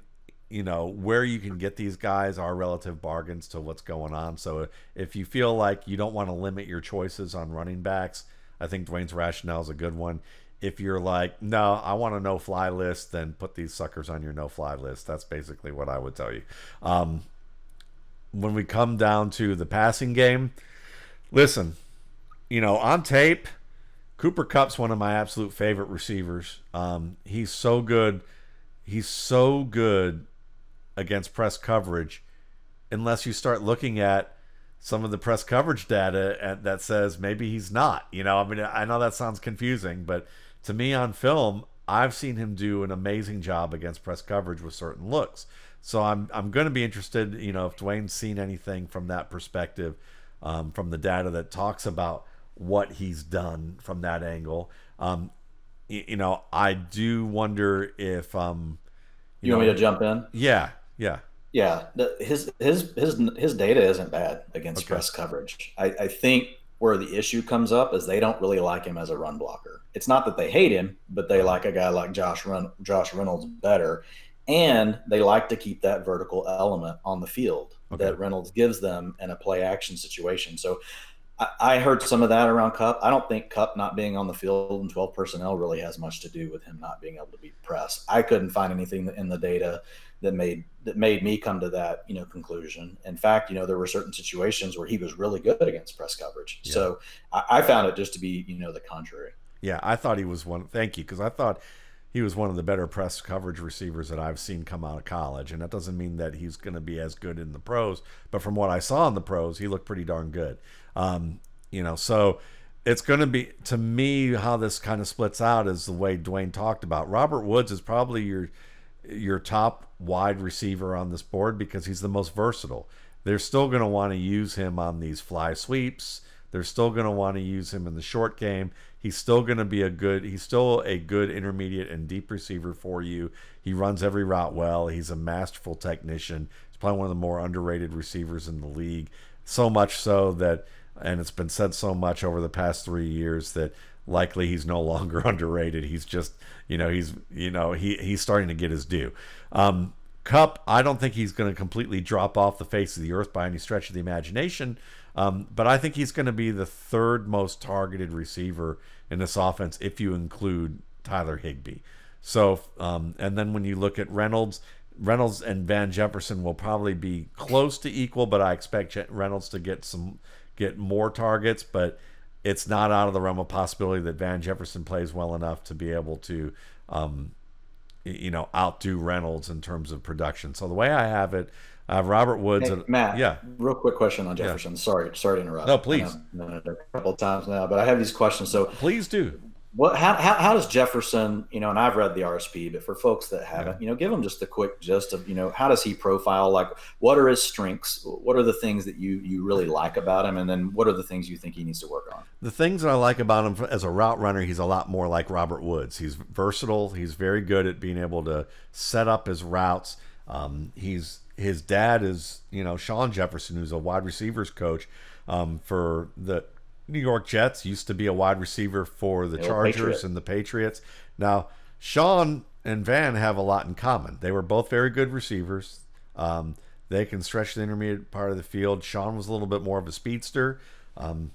you know, where you can get these guys are relative bargains to what's going on. So if you feel like you don't want to limit your choices on running backs, I think Dwain's rationale is a good one. If you're like, no, I want a no fly list, then put these suckers on your no fly list. That's basically what I would tell you. Um, when we come down to the passing game, listen, you know, on tape, Cooper Kupp's one of my absolute favorite receivers. Um, he's so good. He's so good against press coverage, unless you start looking at some of the press coverage data at, that says maybe he's not. You know, I mean, I know that sounds confusing, but to me on film, I've seen him do an amazing job against press coverage with certain looks. So I'm I'm going to be interested, you know, if Dwain's seen anything from that perspective, um, from the data that talks about what he's done from that angle. Um, you, you, know, I do wonder if um, you, you know, want me to jump in? Yeah, yeah, yeah. The, his his his his data isn't bad against okay. press coverage. I, I think where the issue comes up is they don't really like him as a run blocker. It's not that they hate him, but they like a guy like Josh Run, Josh Reynolds better and they like to keep that vertical element on the field okay. that Reynolds gives them in a play action situation. So I, I, heard some of that around Kupp. I don't think Kupp not being on the field in 12 personnel really has much to do with him not being able to beat press. I couldn't find anything in the data that made that made me come to that you know conclusion. In fact, you know there were certain situations where he was really good against press coverage. Yeah. So I, I found it just to be you know the contrary. Yeah, I thought he was one. Thank you, because I thought he was one of the better press coverage receivers that I've seen come out of college. And that doesn't mean that he's going to be as good in the pros, but from what I saw in the pros, he looked pretty darn good. Um, you know, so it's going to be to me how this kind of splits out is the way Dwain talked about. Robert Woods is probably your your top wide receiver on this board because he's the most versatile. They're still going to want to use him on these fly sweeps. They're still going to want to use him in the short game. He's still going to be a good. He's still a good intermediate and deep receiver for you. He runs every route well. He's a masterful technician. He's probably one of the more underrated receivers in the league. So much so that, and it's been said so much over the past three years that likely he's no longer underrated. He's just, you know, he's, you know, he he's starting to get his due. Um, Kupp, I don't think he's going to completely drop off the face of the earth by any stretch of the imagination. Um, but I think he's going to be the third most targeted receiver in this offense if you include Tyler Higbee. So, um, and then when you look at Reynolds, Reynolds and Van Jefferson will probably be close to equal, but I expect Reynolds to get some get more targets, but it's not out of the realm of possibility that Van Jefferson plays well enough to be able to, um, you know, outdo Reynolds in terms of production. So the way I have it, uh, Robert Woods. Hey, Matt, yeah. Real quick question on Jefferson. Yeah. Sorry, sorry to interrupt. No, please. a couple of times now, but I have these questions. So please do. What how, how, how does Jefferson, you know, and I've read the RSP, but for folks that haven't, yeah. you know, give them just a quick gist of, you know, how does he profile? Like, what are his strengths? What are the things that you you really like about him, and then what are the things you think he needs to work on? The things that I like about him as a route runner, he's a lot more like Robert Woods. He's versatile. He's very good at being able to set up his routes. Um, he's his dad is, you know, Shawn Jefferson, who's a wide receivers coach um, for the New York Jets used to be a wide receiver for the Chargers and the Patriots. Now, Shawn and Van have a lot in common. They were both very good receivers. Um, they can stretch the intermediate part of the field. Shawn was a little bit more of a speedster. Um,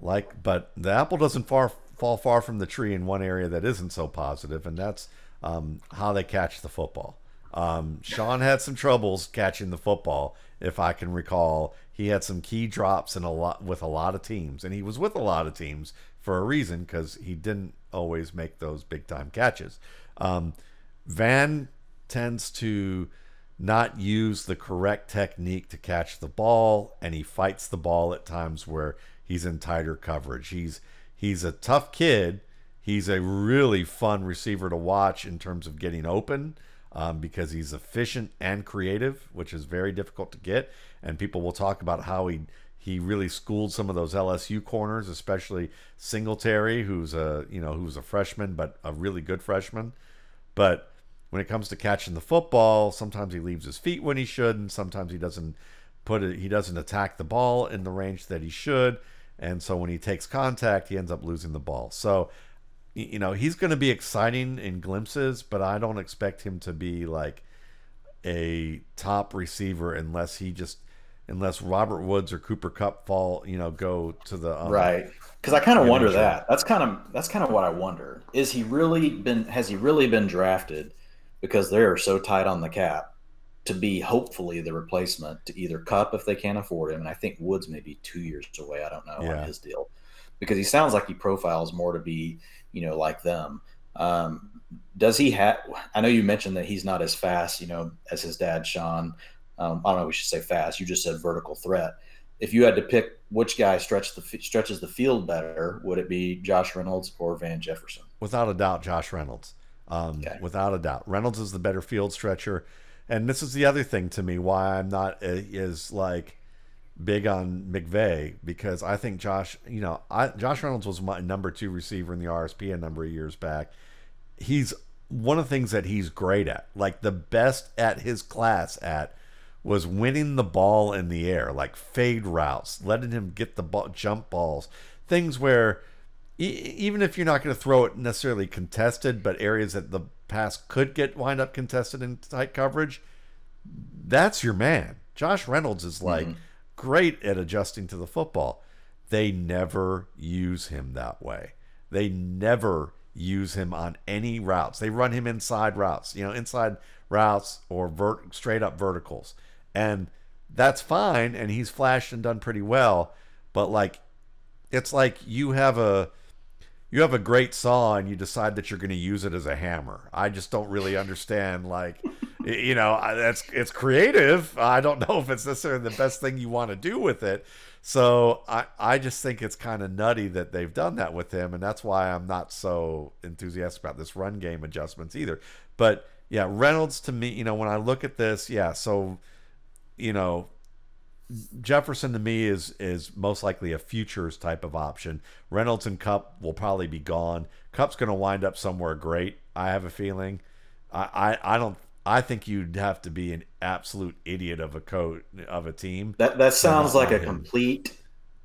like, but the apple doesn't far fall far from the tree in one area that isn't so positive, and that's um, how they catch the football. Um, Shawn had some troubles catching the football, if I can recall, he had some key drops in a lot with a lot of teams, and he was with a lot of teams for a reason because he didn't always make those big time catches. Um, Van tends to not use the correct technique to catch the ball, and he fights the ball at times where he's in tighter coverage. He's he's a tough kid. He's a really fun receiver to watch in terms of getting open um, because he's efficient and creative, which is very difficult to get. And people will talk about how he he really schooled some of those LSU corners, especially Singletary, who's a you know who's a freshman but a really good freshman. But when it comes to catching the football, sometimes he leaves his feet when he should, and sometimes he doesn't put it. He doesn't attack the ball in the range that he should, and so when he takes contact, he ends up losing the ball. So you know he's going to be exciting in glimpses, but I don't expect him to be like a top receiver unless he just unless Robert Woods or Cooper Kupp fall, you know, go to the um, right. Because I kind of wonder that. That's kind of that's kind of what I wonder. Is he really been? Has he really been drafted because they are so tight on the cap to be hopefully the replacement to either Kupp if they can't afford him, and I think Woods may be two years away. I don't know yeah. on his deal because he sounds like he profiles more to be you know, like them. Um, does he have? I know you mentioned that he's not as fast, you know, as his dad, Shawn. Um, I don't know. We should say fast. You just said vertical threat. If you had to pick which guy stretch the stretches the field better, would it be Josh Reynolds or Van Jefferson? Without a doubt, Josh Reynolds. Um, okay. Without a doubt, Reynolds is the better field stretcher. And this is the other thing to me why I'm not is like big on McVay because I think Josh, you know, I, Josh Reynolds was my number two receiver in the RSP a number of years back. He's one of the things that he's great at, like the best at his class at, was winning the ball in the air, like fade routes, letting him get the ball, jump balls, things where e- even if you're not going to throw it necessarily contested, but areas that the pass could get wind up contested in tight coverage, that's your man. Josh Reynolds is like. Mm-hmm great at adjusting to the football. They never use him that way. They never use him on any routes. They run him inside routes, you know, inside routes or vert, straight up verticals. And that's fine. And he's flashed and done pretty well. But like, it's like you have a you have a great saw and you decide that you're going to use it as a hammer. I just don't really understand like you know, that's it's creative. I don't know if it's necessarily the best thing you want to do with it. So I I just think it's kind of nutty that they've done that with him and that's why I'm not so enthusiastic about this run game adjustments either. But yeah, Reynolds to me, you know, when I look at this, yeah, so you know, Jefferson to me is is most likely a futures type of option. Reynolds and Kupp will probably be gone. Kupp's going to wind up somewhere great. I have a feeling. I, I, I don't. I think you'd have to be an absolute idiot of a coach of a team. That that sounds like a him. complete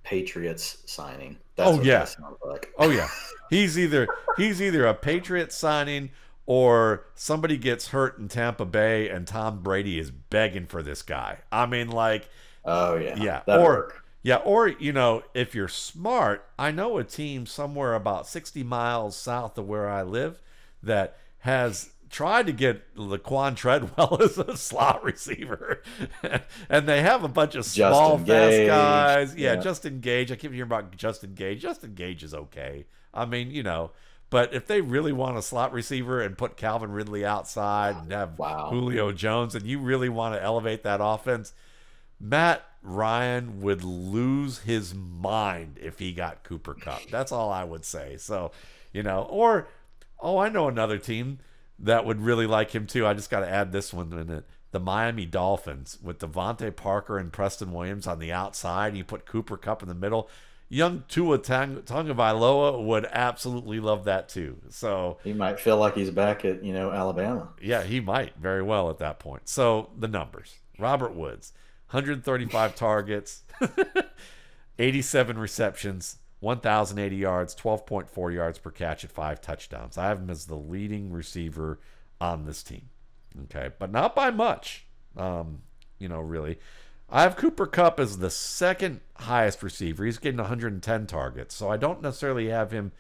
Patriots signing. That's oh yeah. Like. oh yeah. He's either he's either a Patriots signing or somebody gets hurt in Tampa Bay and Tom Brady is begging for this guy. I mean, like Oh yeah. Yeah. That'd or work. yeah, or you know, if you're smart, I know a team somewhere about 60 miles south of where I live that has tried to get Laquan Treadwell as a slot receiver, and they have a bunch of small, fast guys. Yeah, yeah, Justin Gage. I keep hearing about Justin Gage. Justin Gage is okay. I mean, you know, but if they really want a slot receiver and put Calvin Ridley outside and have wow. Julio Jones, and you really want to elevate that offense, Matt Ryan would lose his mind if he got Cooper Kupp. That's all I would say. So, You know, or oh, I know another team that would really like him too. I just got to add this one in it. The Miami Dolphins with DeVante Parker and Preston Williams on the outside. You put Cooper Kupp in the middle. Young Tua Tang- Tagovailoa would absolutely love that too. So he might feel like he's back at you know Alabama. Yeah, he might very well at that point. So the numbers: Robert Woods, 135 targets, 87 receptions, 1,080 yards, 12.4 yards per catch at five touchdowns. I have him as the leading receiver on this team. Okay, but not by much. Um, you know, really. I have Cooper Kupp as the second highest receiver. He's getting 110 targets. So I don't necessarily have him,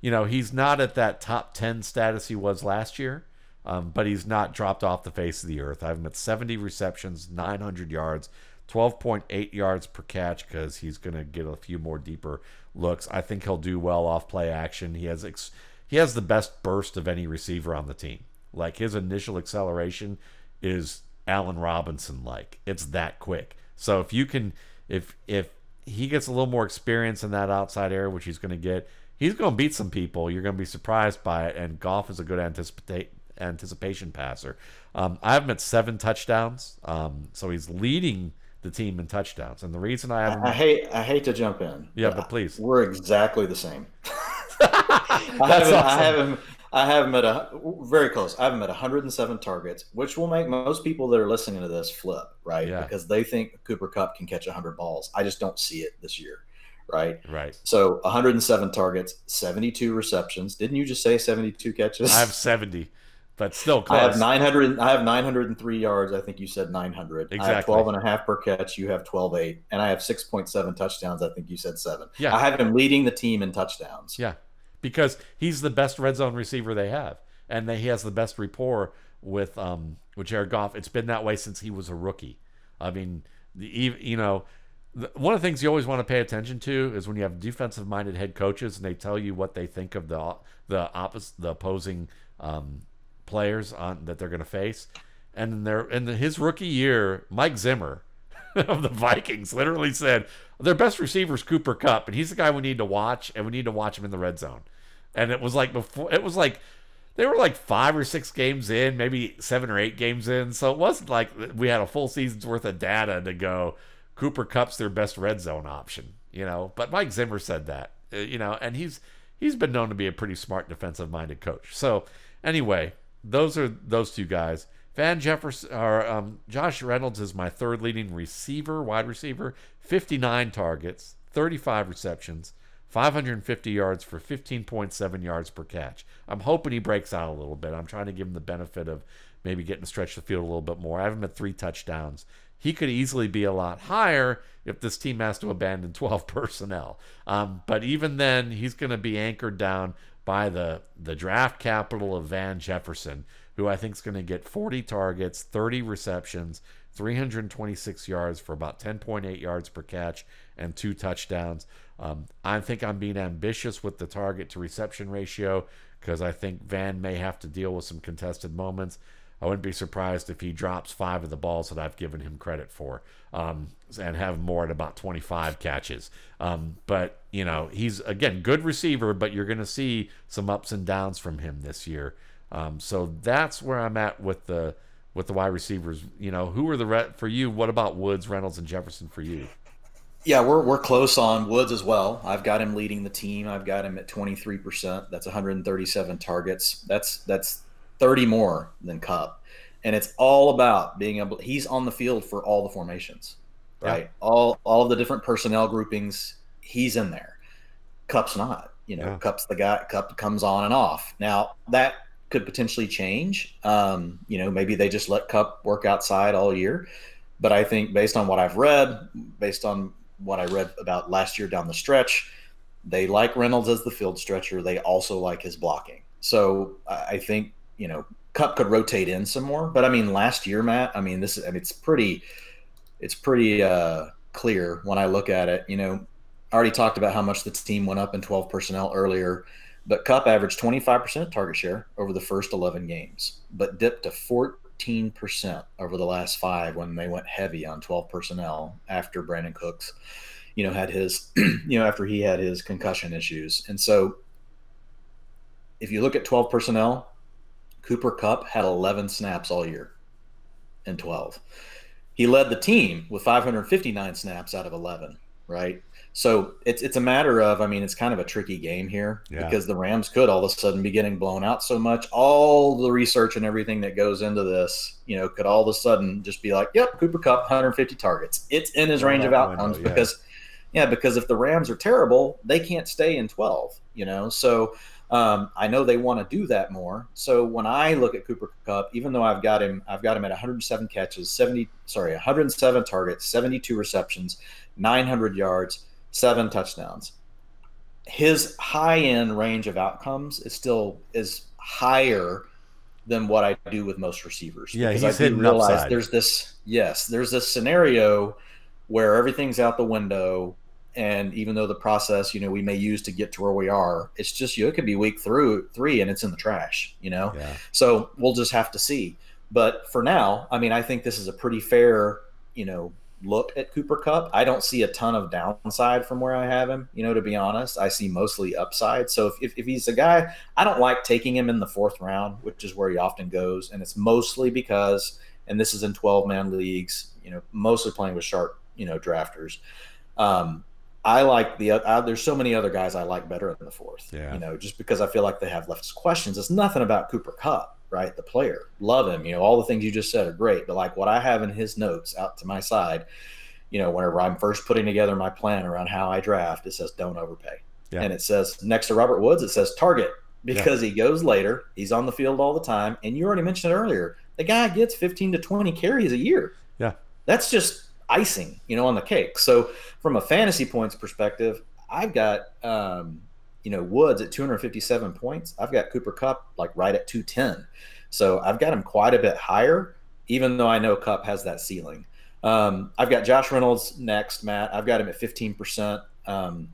you know, he's not at that top 10 status he was last year, um, but he's not dropped off the face of the earth. I have him at 70 receptions, 900 yards, 12.8 yards per catch because he's going to get a few more deeper looks. I think he'll do well off play action. He has ex- he has the best burst of any receiver on the team. Like his initial acceleration is Allen Robinson like. It's that quick. So if you can if if he gets a little more experience in that outside area, which he's going to get, he's going to beat some people. You're going to be surprised by it. And Goff is a good anticipate anticipation passer. Um, I have him at seven touchdowns. Um, so he's leading the team in touchdowns. And the reason I have I, I hate I hate to jump in. Yeah, but, but please. We're exactly the same. I, have him, awesome. I have him I have him at a very close. I have him at 107 targets, which will make most people that are listening to this flip, right? Yeah. Because they think Cooper Kupp can catch 100 balls. I just don't see it this year, right? Right. So 107 targets, 72 receptions. Didn't you just say 72 catches? I have 70 but still close. I have 900 I have 903 yards. I think you said 900. Exactly. I have 12 and a half per catch. You have 12 8 and I have 6.7 touchdowns. I think you said 7. Yeah. I have him leading the team in touchdowns. Yeah. Because he's the best red zone receiver they have and he has the best rapport with um with Jared Goff. It's been that way since he was a rookie. I mean, the, you know, one of the things you always want to pay attention to is when you have defensive minded head coaches and they tell you what they think of the the opposite the opposing um, players on that they're going to face. And they're in his rookie year, Mike Zimmer of the Vikings literally said their best receiver is Cooper Kupp, and he's the guy we need to watch, and we need to watch him in the red zone. And it was like before, it was like they were like five or six games in, maybe seven or eight games in. So it wasn't like we had a full season's worth of data to go. Cooper Kupp's their best red zone option, you know. But Mike Zimmer said that, uh, you know, and he's he's been known to be a pretty smart defensive minded coach. So anyway, those are those two guys. Van Jefferson or um, Josh Reynolds is my third leading receiver, wide receiver, 59 targets, 35 receptions, 550 yards for 15.7 yards per catch. I'm hoping he breaks out a little bit. I'm trying to give him the benefit of maybe getting to stretch the field a little bit more. I have him at three touchdowns. He could easily be a lot higher if this team has to abandon 12 personnel. Um, but even then, he's going to be anchored down by the the draft capital of Van Jefferson, who I think is going to get 40 targets, 30 receptions, 326 yards for about 10.8 yards per catch and two touchdowns. Um, I think I'm being ambitious with the target to reception ratio because I think Van may have to deal with some contested moments. I wouldn't be surprised if he drops five of the balls that I've given him credit for, um, and have more at about 25 catches. Um, but you know, he's again good receiver, but you're going to see some ups and downs from him this year. Um, so that's where I'm at with the with the wide receivers. You know, who are the re- for you? What about Woods, Reynolds, and Jefferson for you? Yeah, we're we're close on Woods as well. I've got him leading the team. I've got him at 23%. That's 137 targets. That's that's 30 more than Kupp. And it's all about being able he's on the field for all the formations. Right? Yeah. All all of the different personnel groupings, he's in there. Kupp's not. You know, yeah. Kupp's the guy Kupp comes on and off. Now that could potentially change. Um, you know, maybe they just let Kupp work outside all year. But I think based on what I've read, based on what I read about last year down the stretch, they like Reynolds as the field stretcher. They also like his blocking. So I think you know, Kupp could rotate in some more. But I mean, last year, Matt, I mean, this is, I mean, it's pretty, it's pretty uh, clear when I look at it. You know, I already talked about how much the team went up in 12 personnel earlier, but Kupp averaged 25% target share over the first 11 games, but dipped to 14% over the last five when they went heavy on 12 personnel after Brandin Cooks, you know, had his, you know, after he had his concussion issues. And so if you look at 12 personnel, Cooper Kupp had 11 snaps all year in 12. He led the team with 559 snaps out of 11, right? So it's it's a matter of I mean it's kind of a tricky game here yeah. because the Rams could all of a sudden be getting blown out so much. All the research and everything that goes into this, you know, could all of a sudden just be like, "Yep, Cooper Kupp, 150 targets. It's in his range of outcomes window, yeah. because yeah, because if the Rams are terrible, they can't stay in 12, you know. So um, I know they want to do that more. So when I look at Cooper Kupp, even though I've got him, I've got him at 107 catches, 70 sorry, 107 targets, 72 receptions, 900 yards, seven touchdowns. His high end range of outcomes is still is higher than what I do with most receivers. Yeah, because he's I realize upside. there's this yes, there's this scenario where everything's out the window and even though the process you know we may use to get to where we are it's just you know, it could be week through three and it's in the trash you know yeah. so we'll just have to see but for now i mean i think this is a pretty fair you know look at cooper Kupp. i don't see a ton of downside from where i have him you know to be honest i see mostly upside so if, if, if he's a guy i don't like taking him in the fourth round which is where he often goes and it's mostly because and this is in 12 man leagues you know mostly playing with sharp you know drafters um, I like the uh, there's so many other guys I like better in the fourth. Yeah. You know, just because I feel like they have less questions. It's nothing about Cooper Kupp, right? The player, love him. You know, all the things you just said are great. But like what I have in his notes out to my side, you know, whenever I'm first putting together my plan around how I draft, it says don't overpay, yeah. and it says next to Robert Woods, it says target because yeah. he goes later. He's on the field all the time, and you already mentioned it earlier, the guy gets 15 to 20 carries a year. Yeah, that's just icing, you know, on the cake. So from a fantasy points perspective, I've got um, you know Woods at 257 points. I've got Cooper Kupp like right at 210. So I've got him quite a bit higher, even though I know Kupp has that ceiling. Um, I've got Josh Reynolds next, Matt. I've got him at 15%. Um,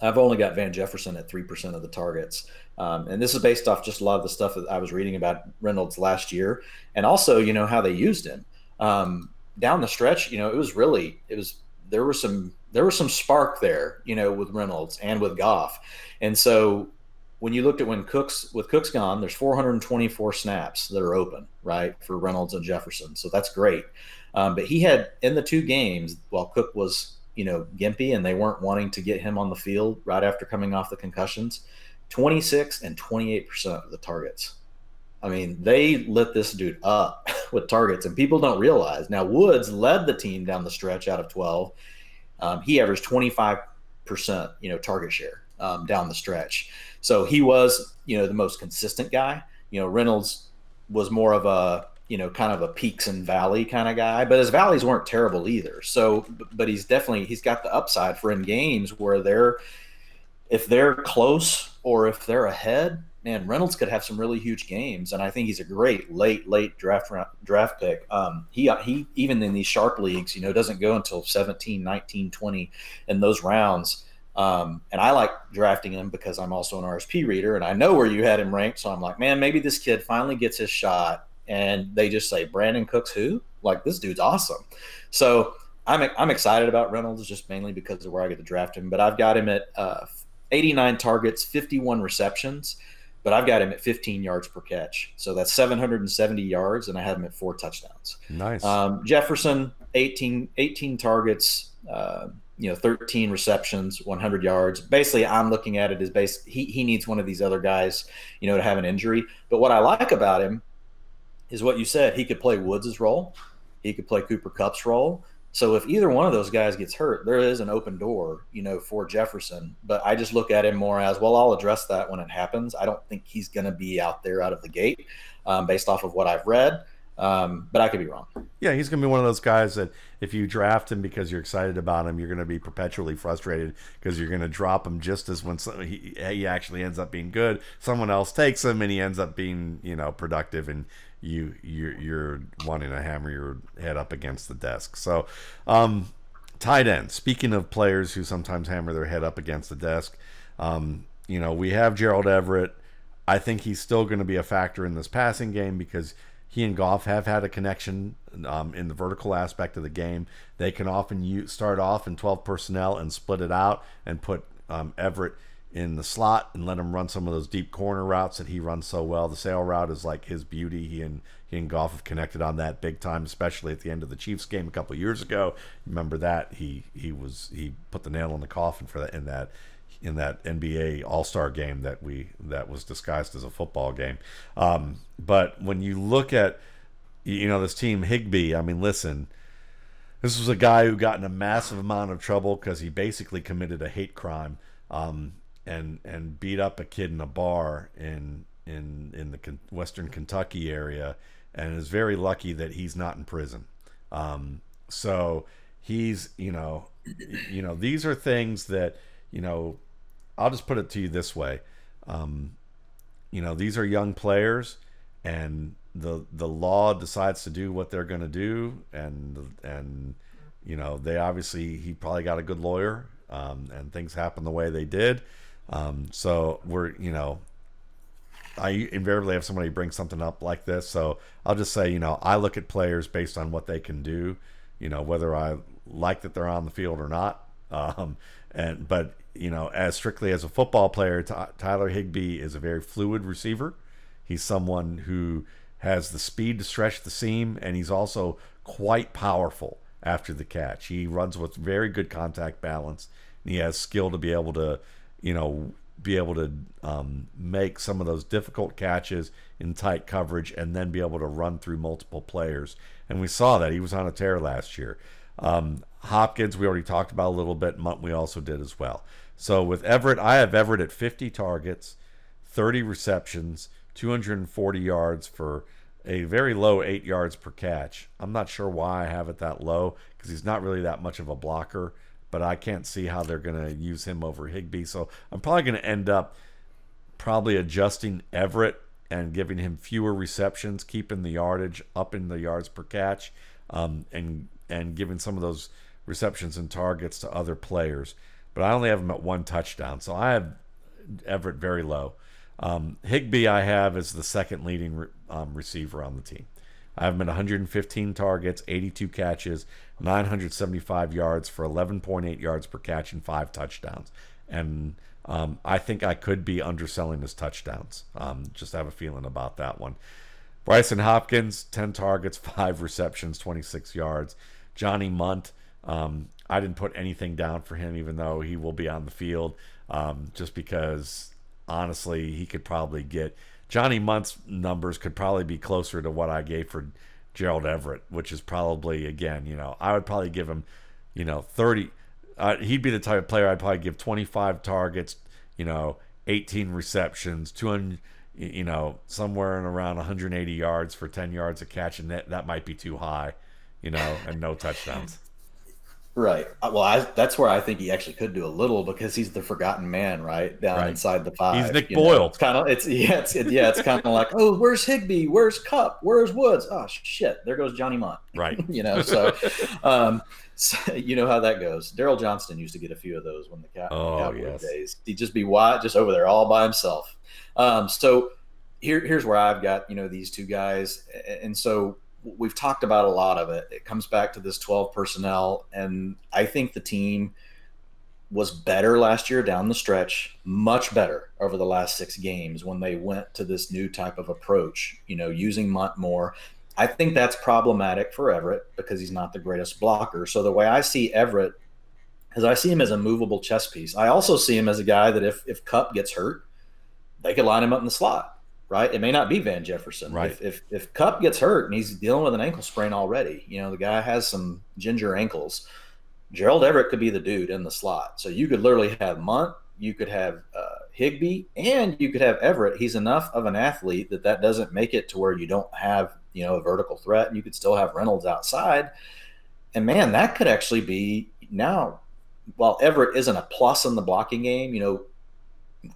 I've only got Van Jefferson at 3% of the targets. Um, and this is based off just a lot of the stuff that I was reading about Reynolds last year and also, you know, how they used him. Um, down the stretch, you know, it was really it was there were some there was some spark there, you know, with Reynolds and with Goff. And so when you looked at when Cooks with Cooks gone, there's 424 snaps that are open, right, for Reynolds and Jefferson. So that's great. Um, but he had in the two games while Cook was, you know, gimpy and they weren't wanting to get him on the field right after coming off the concussions, 26 and 28 percent of the targets. I mean, they lit this dude up with targets, and people don't realize. Now, Woods led the team down the stretch out of 12. Um, he averaged 25%, you know, target share um, down the stretch. So he was, you know, the most consistent guy. You know, Reynolds was more of a, you know, kind of a peaks and valley kind of guy, but his valleys weren't terrible either. So, but he's definitely, he's got the upside for in games where they're, if they're close or if they're ahead, man, Reynolds could have some really huge games, and I think he's a great late late draft draft pick. Um, he he even in these sharp leagues, you know, doesn't go until 17, 19, 20 in those rounds. Um, and I like drafting him because I'm also an RSP reader, and I know where you had him ranked. So I'm like, man, maybe this kid finally gets his shot. And they just say Brandin Cooks, who? Like this dude's awesome. So I'm I'm excited about Reynolds just mainly because of where I get to draft him. But I've got him at uh, 89 targets, 51 receptions but I've got him at 15 yards per catch. So that's 770 yards, and I have him at four touchdowns. Nice. Um, Jefferson, 18, 18 targets, uh, you know, 13 receptions, 100 yards. Basically, I'm looking at it as base. He, he needs one of these other guys, you know, to have an injury. But what I like about him is what you said. He could play Woods' role. He could play Cooper Kupp's role. So if either one of those guys gets hurt, there is an open door, you know, for Jefferson. But I just look at him more as well. I'll address that when it happens. I don't think he's going to be out there out of the gate, um, based off of what I've read. Um, but I could be wrong. Yeah, he's going to be one of those guys that if you draft him because you're excited about him, you're going to be perpetually frustrated because you're going to drop him just as when he, he actually ends up being good, someone else takes him and he ends up being you know productive and you you're, you're wanting to hammer your head up against the desk. So, um, tight end. Speaking of players who sometimes hammer their head up against the desk, um, you know we have Gerald Everett. I think he's still going to be a factor in this passing game because he and Goff have had a connection um, in the vertical aspect of the game. They can often use, start off in 12 personnel and split it out and put um, Everett in the slot and let him run some of those deep corner routes that he runs so well. The sail route is like his beauty. He and he and Goff have connected on that big time, especially at the end of the Chiefs game a couple years ago. Remember that he he was he put the nail in the coffin for that in that in that NBA All Star game that we that was disguised as a football game. Um, but when you look at you know this team Higbee, I mean, listen. This was a guy who got in a massive amount of trouble because he basically committed a hate crime. Um, and and beat up a kid in a bar in in in the western Kentucky area, and is very lucky that he's not in prison. Um, so he's you know you know these are things that you know I'll just put it to you this way. Um, you know these are young players, and the the law decides to do what they're going to do, and and you know they obviously he probably got a good lawyer, um, and things happen the way they did. Um, so we're, you know, I invariably have somebody bring something up like this. So I'll just say, you know, I look at players based on what they can do, you know, whether I like that they're on the field or not. Um, and, but, you know, as strictly as a football player, Tyler Higbee is a very fluid receiver. He's someone who has the speed to stretch the seam, and he's also quite powerful after the catch. He runs with very good contact balance, and he has skill to be able to you know, be able to um, make some of those difficult catches in tight coverage and then be able to run through multiple players. And we saw that he was on a tear last year. Um, Hopkins, we already talked about a little bit. Mundt, we also did as well. So with Everett, I have Everett at 50 targets, 30 receptions, 240 yards for a very low eight yards per catch. I'm not sure why I have it that low because he's not really that much of a blocker but I can't see how they're going to use him over Higbee. So I'm probably going to end up probably adjusting Everett and giving him fewer receptions, keeping the yardage up in the yards per catch, um, and and giving some of those receptions and targets to other players. But I only have him at one touchdown, so I have Everett very low. Um, Higbee I have as the second leading re- um, receiver on the team. I have him at 115 targets, 82 catches, 975 yards for 11.8 yards per catch and five touchdowns. And um, I think I could be underselling his touchdowns. Um, just have a feeling about that one. Brycen Hopkins, 10 targets, 5 receptions, 26 yards. Johnny Mundt, um, I didn't put anything down for him, even though he will be on the field, um, just because honestly, he could probably get Johnny Mundt's numbers could probably be closer to what I gave for Gerald Everett, which is probably again, you know, I would probably give him, you know, thirty. Uh, he'd be the type of player I'd probably give twenty five targets, you know, eighteen receptions, two hundred, you know, somewhere in around 180 yards for 10 yards of catch, and that that might be too high, you know, and no touchdowns. Right. Uh, well, I, that's where I think he actually could do a little because he's the forgotten man, right down right. inside the five. He's Nick Boyle. Know, it's kind of it's yeah, it's it, yeah, it's kind of like oh, where's Higbee? Where's Kupp? Where's Woods? Oh shit, there goes Johnny Mundt. Right. you know, so, um, so, you know how that goes. Daryl Johnston used to get a few of those when the, Cow- oh, Cowboy yes. days. He'd just be wide, just over there all by himself. Um, so here, here's where I've got you know these two guys, and so we've talked about a lot of it. It comes back to this 12 personnel. And I think the team was better last year down the stretch, much better over the last six games when they went to this new type of approach, you know, using Mundt more. I think that's problematic for Everett because he's not the greatest blocker. So the way I see Everett is I see him as a movable chess piece. I also see him as a guy that if if Kupp gets hurt, they could line him up in the slot right? It may not be Van Jefferson. Right. If, if, if Kupp gets hurt and he's dealing with an ankle sprain already, you know, the guy has some ginger ankles. Gerald Everett could be the dude in the slot. So you could literally have Mundt, you could have uh, Higbee, and you could have Everett. He's enough of an athlete that that doesn't make it to where you don't have, you know, a vertical threat. And you could still have Reynolds outside. And man, that could actually be now, while Everett isn't a plus in the blocking game, you know,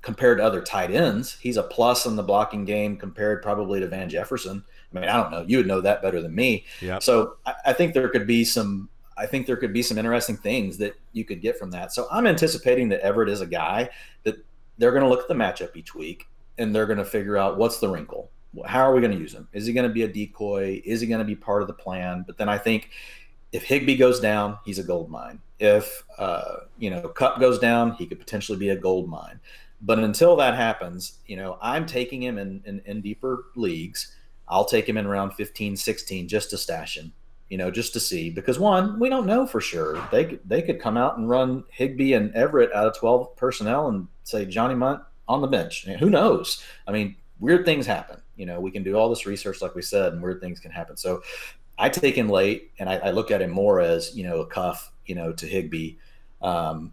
compared to other tight ends. He's a plus in the blocking game compared probably to Van Jefferson. I mean, I don't know. You would know that better than me. Yeah. So I, I, think there could be some. I think there could be some interesting things that you could get from that. So I'm anticipating that Everett is a guy that they're going to look at the matchup each week and they're going to figure out what's the wrinkle. How are we going to use him? Is he going to be a decoy? Is he going to be part of the plan? But then I think if Higbee goes down, he's a gold mine. If uh, you know Kupp goes down, he could potentially be a gold mine. But until that happens, you know, I'm taking him in, in, in deeper leagues. I'll take him in around 15, 16 just to stash him, you know, just to see. Because one, we don't know for sure. They they could come out and run Higbee and Everett out of 12 personnel and say Johnny Mundt on the bench. who knows? I mean, weird things happen. You know, we can do all this research, like we said, and weird things can happen. So I take him late, and I, I look at him more as you know a cuff, you know, to Higbee, um,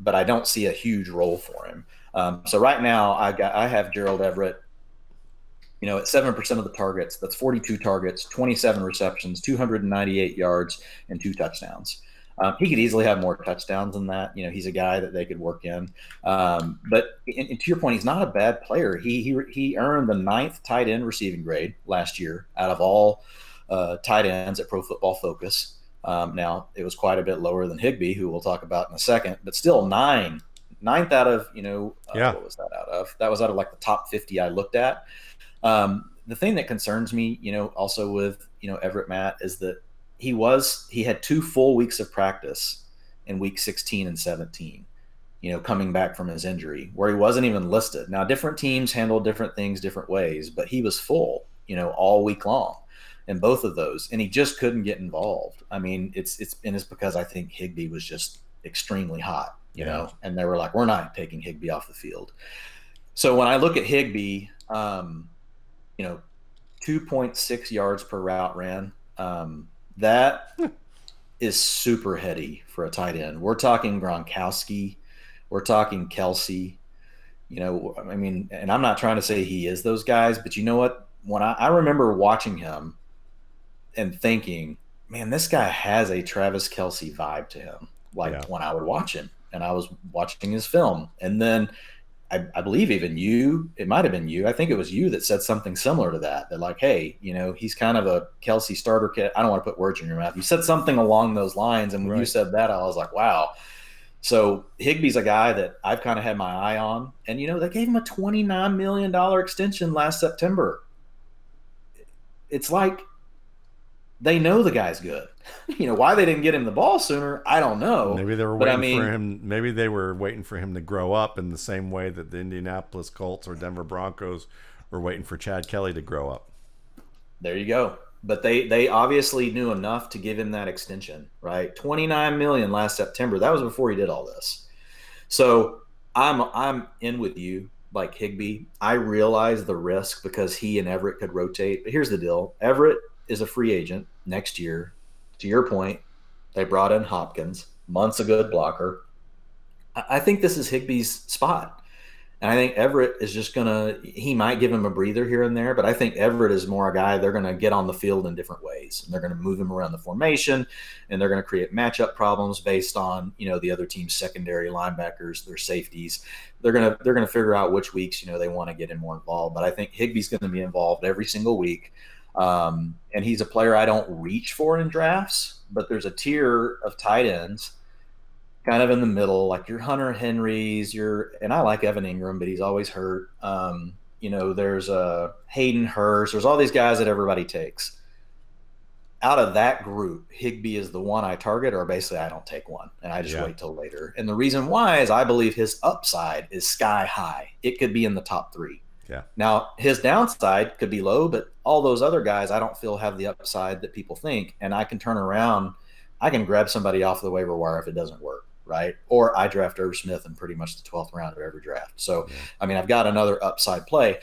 but I don't see a huge role for him. Um, so right now, I got I have Gerald Everett. You know, at seven percent of the targets, that's forty-two targets, twenty-seven receptions, two hundred and ninety-eight yards, and two touchdowns. Um, he could easily have more touchdowns than that. You know, he's a guy that they could work in. Um, but to your point, he's not a bad player. He he he earned the ninth tight end receiving grade last year out of all uh, tight ends at Pro Football Focus. Um, now it was quite a bit lower than Higbee, who we'll talk about in a second, but still nine, ninth out of you know uh, yeah. what was that out of? That was out of like the top fifty I looked at. Um, the thing that concerns me, you know, also with you know Everett Matt is that he was he had two full weeks of practice in week 16 and 17 you know coming back from his injury where he wasn't even listed now different teams handle different things different ways but he was full you know all week long in both of those and he just couldn't get involved i mean it's it's and it's because i think Higbee was just extremely hot you know and they were like we're not taking higbee off the field so when i look at higbee um you know 2.6 yards per route ran um that is super heady for a tight end. We're talking Gronkowski, we're talking Kelce, You know, I mean, and I'm not trying to say he is those guys, but you know what? When I, I remember watching him and thinking, man, this guy has a Travis Kelce vibe to him. Like yeah. when I would watch him and I was watching his film. And then I, I, believe even you, it might have been you. I think it was you that said something similar to that. That like, hey, you know, he's kind of a Kelce starter kit. I don't want to put words in your mouth. You said something along those lines, and when right. you said that, I was like, wow. So Higbee's a guy that I've kind of had my eye on, and you know, they gave him a twenty nine million dollar extension last September. It's like they know the guy's good. You know why they didn't get him the ball sooner? I don't know. Maybe they were waiting I mean, for him. Maybe they were waiting for him to grow up in the same way that the Indianapolis Colts or Denver Broncos were waiting for Chad Kelly to grow up. There you go. But they they obviously knew enough to give him that extension, right? Twenty nine million last September. That was before he did all this. So I'm I'm in with you, like Higbee. I realize the risk because he and Everett could rotate. But here's the deal: Everett is a free agent next year. To your point, they brought in Hopkins. Mundt's a good blocker. I think this is Higbee's spot. And I think Everett is just going to, he might give him a breather here and there, but I think Everett is more a guy they're going to get on the field in different ways. And they're going to move him around the formation and they're going to create matchup problems based on, you know, the other team's secondary linebackers, their safeties. They're going to, they're going to figure out which weeks, you know, they want to get him more involved. But I think Higbee's going to be involved every single week. Um, and he's a player I don't reach for in drafts, but there's a tier of tight ends kind of in the middle, like your Hunter Henrys, your and I like Evan Engram, but he's always hurt. Um, you know, there's a uh, Hayden Hurst. There's all these guys that everybody takes. Out of that group, Higbee is the one I target, or basically I don't take one and I just yeah. wait till later. And the reason why is I believe his upside is sky high. It could be in the top three. Yeah. Now his downside could be low, but all those other guys I don't feel have the upside that people think, and I can turn around. I can grab somebody off the waiver wire if it doesn't work, right? Or I draft Irv Smith in pretty much the twelfth round of every draft. So, yeah. I mean, I've got another upside play,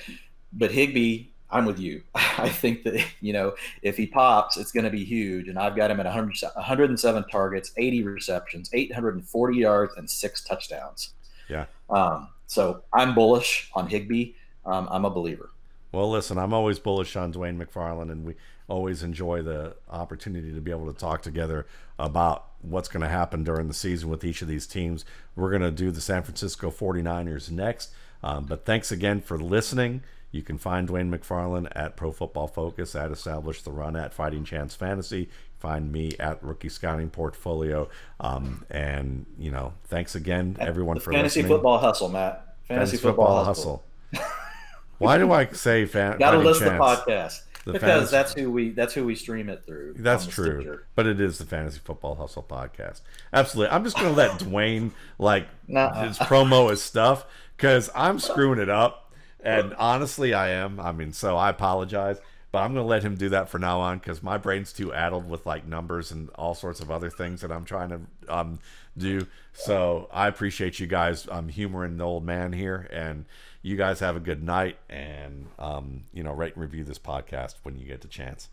but Higbee, I'm with you. I think that you know if he pops, it's going to be huge, and I've got him at 100, 107 targets, 80 receptions, 840 yards, and six touchdowns. Yeah. Um, so I'm bullish on Higbee um, I'm a believer. Well, listen, I'm always bullish on Dwain McFarland, and we always enjoy the opportunity to be able to talk together about what's going to happen during the season with each of these teams. We're going to do the San Francisco 49ers next. Um, but thanks again for listening. You can find Dwain McFarland at Pro Football Focus, at Establish the Run, at Fighting Chance Fantasy. Find me at Rookie Scouting Portfolio. Um, and, you know, thanks again, everyone, for listening. Fantasy listening. Football Hustle, Matt. Fantasy, Fantasy Football, football Hustle. hustle. Why do I say fan? Got to list chance? the podcast. The because fantasy- that's who we that's who we stream it through. That's true, Stitcher. but it is the Fantasy Football Hustle podcast. Absolutely. I'm just going to let Dwain like Nuh-uh. his promo his stuff because I'm screwing it up, and honestly, I am. I mean, so I apologize, but I'm going to let him do that for now on because my brain's too addled with like numbers and all sorts of other things that I'm trying to um, do. So I appreciate you guys um, humoring the old man here, and you guys have a good night, and um, you know, rate and review this podcast when you get the chance.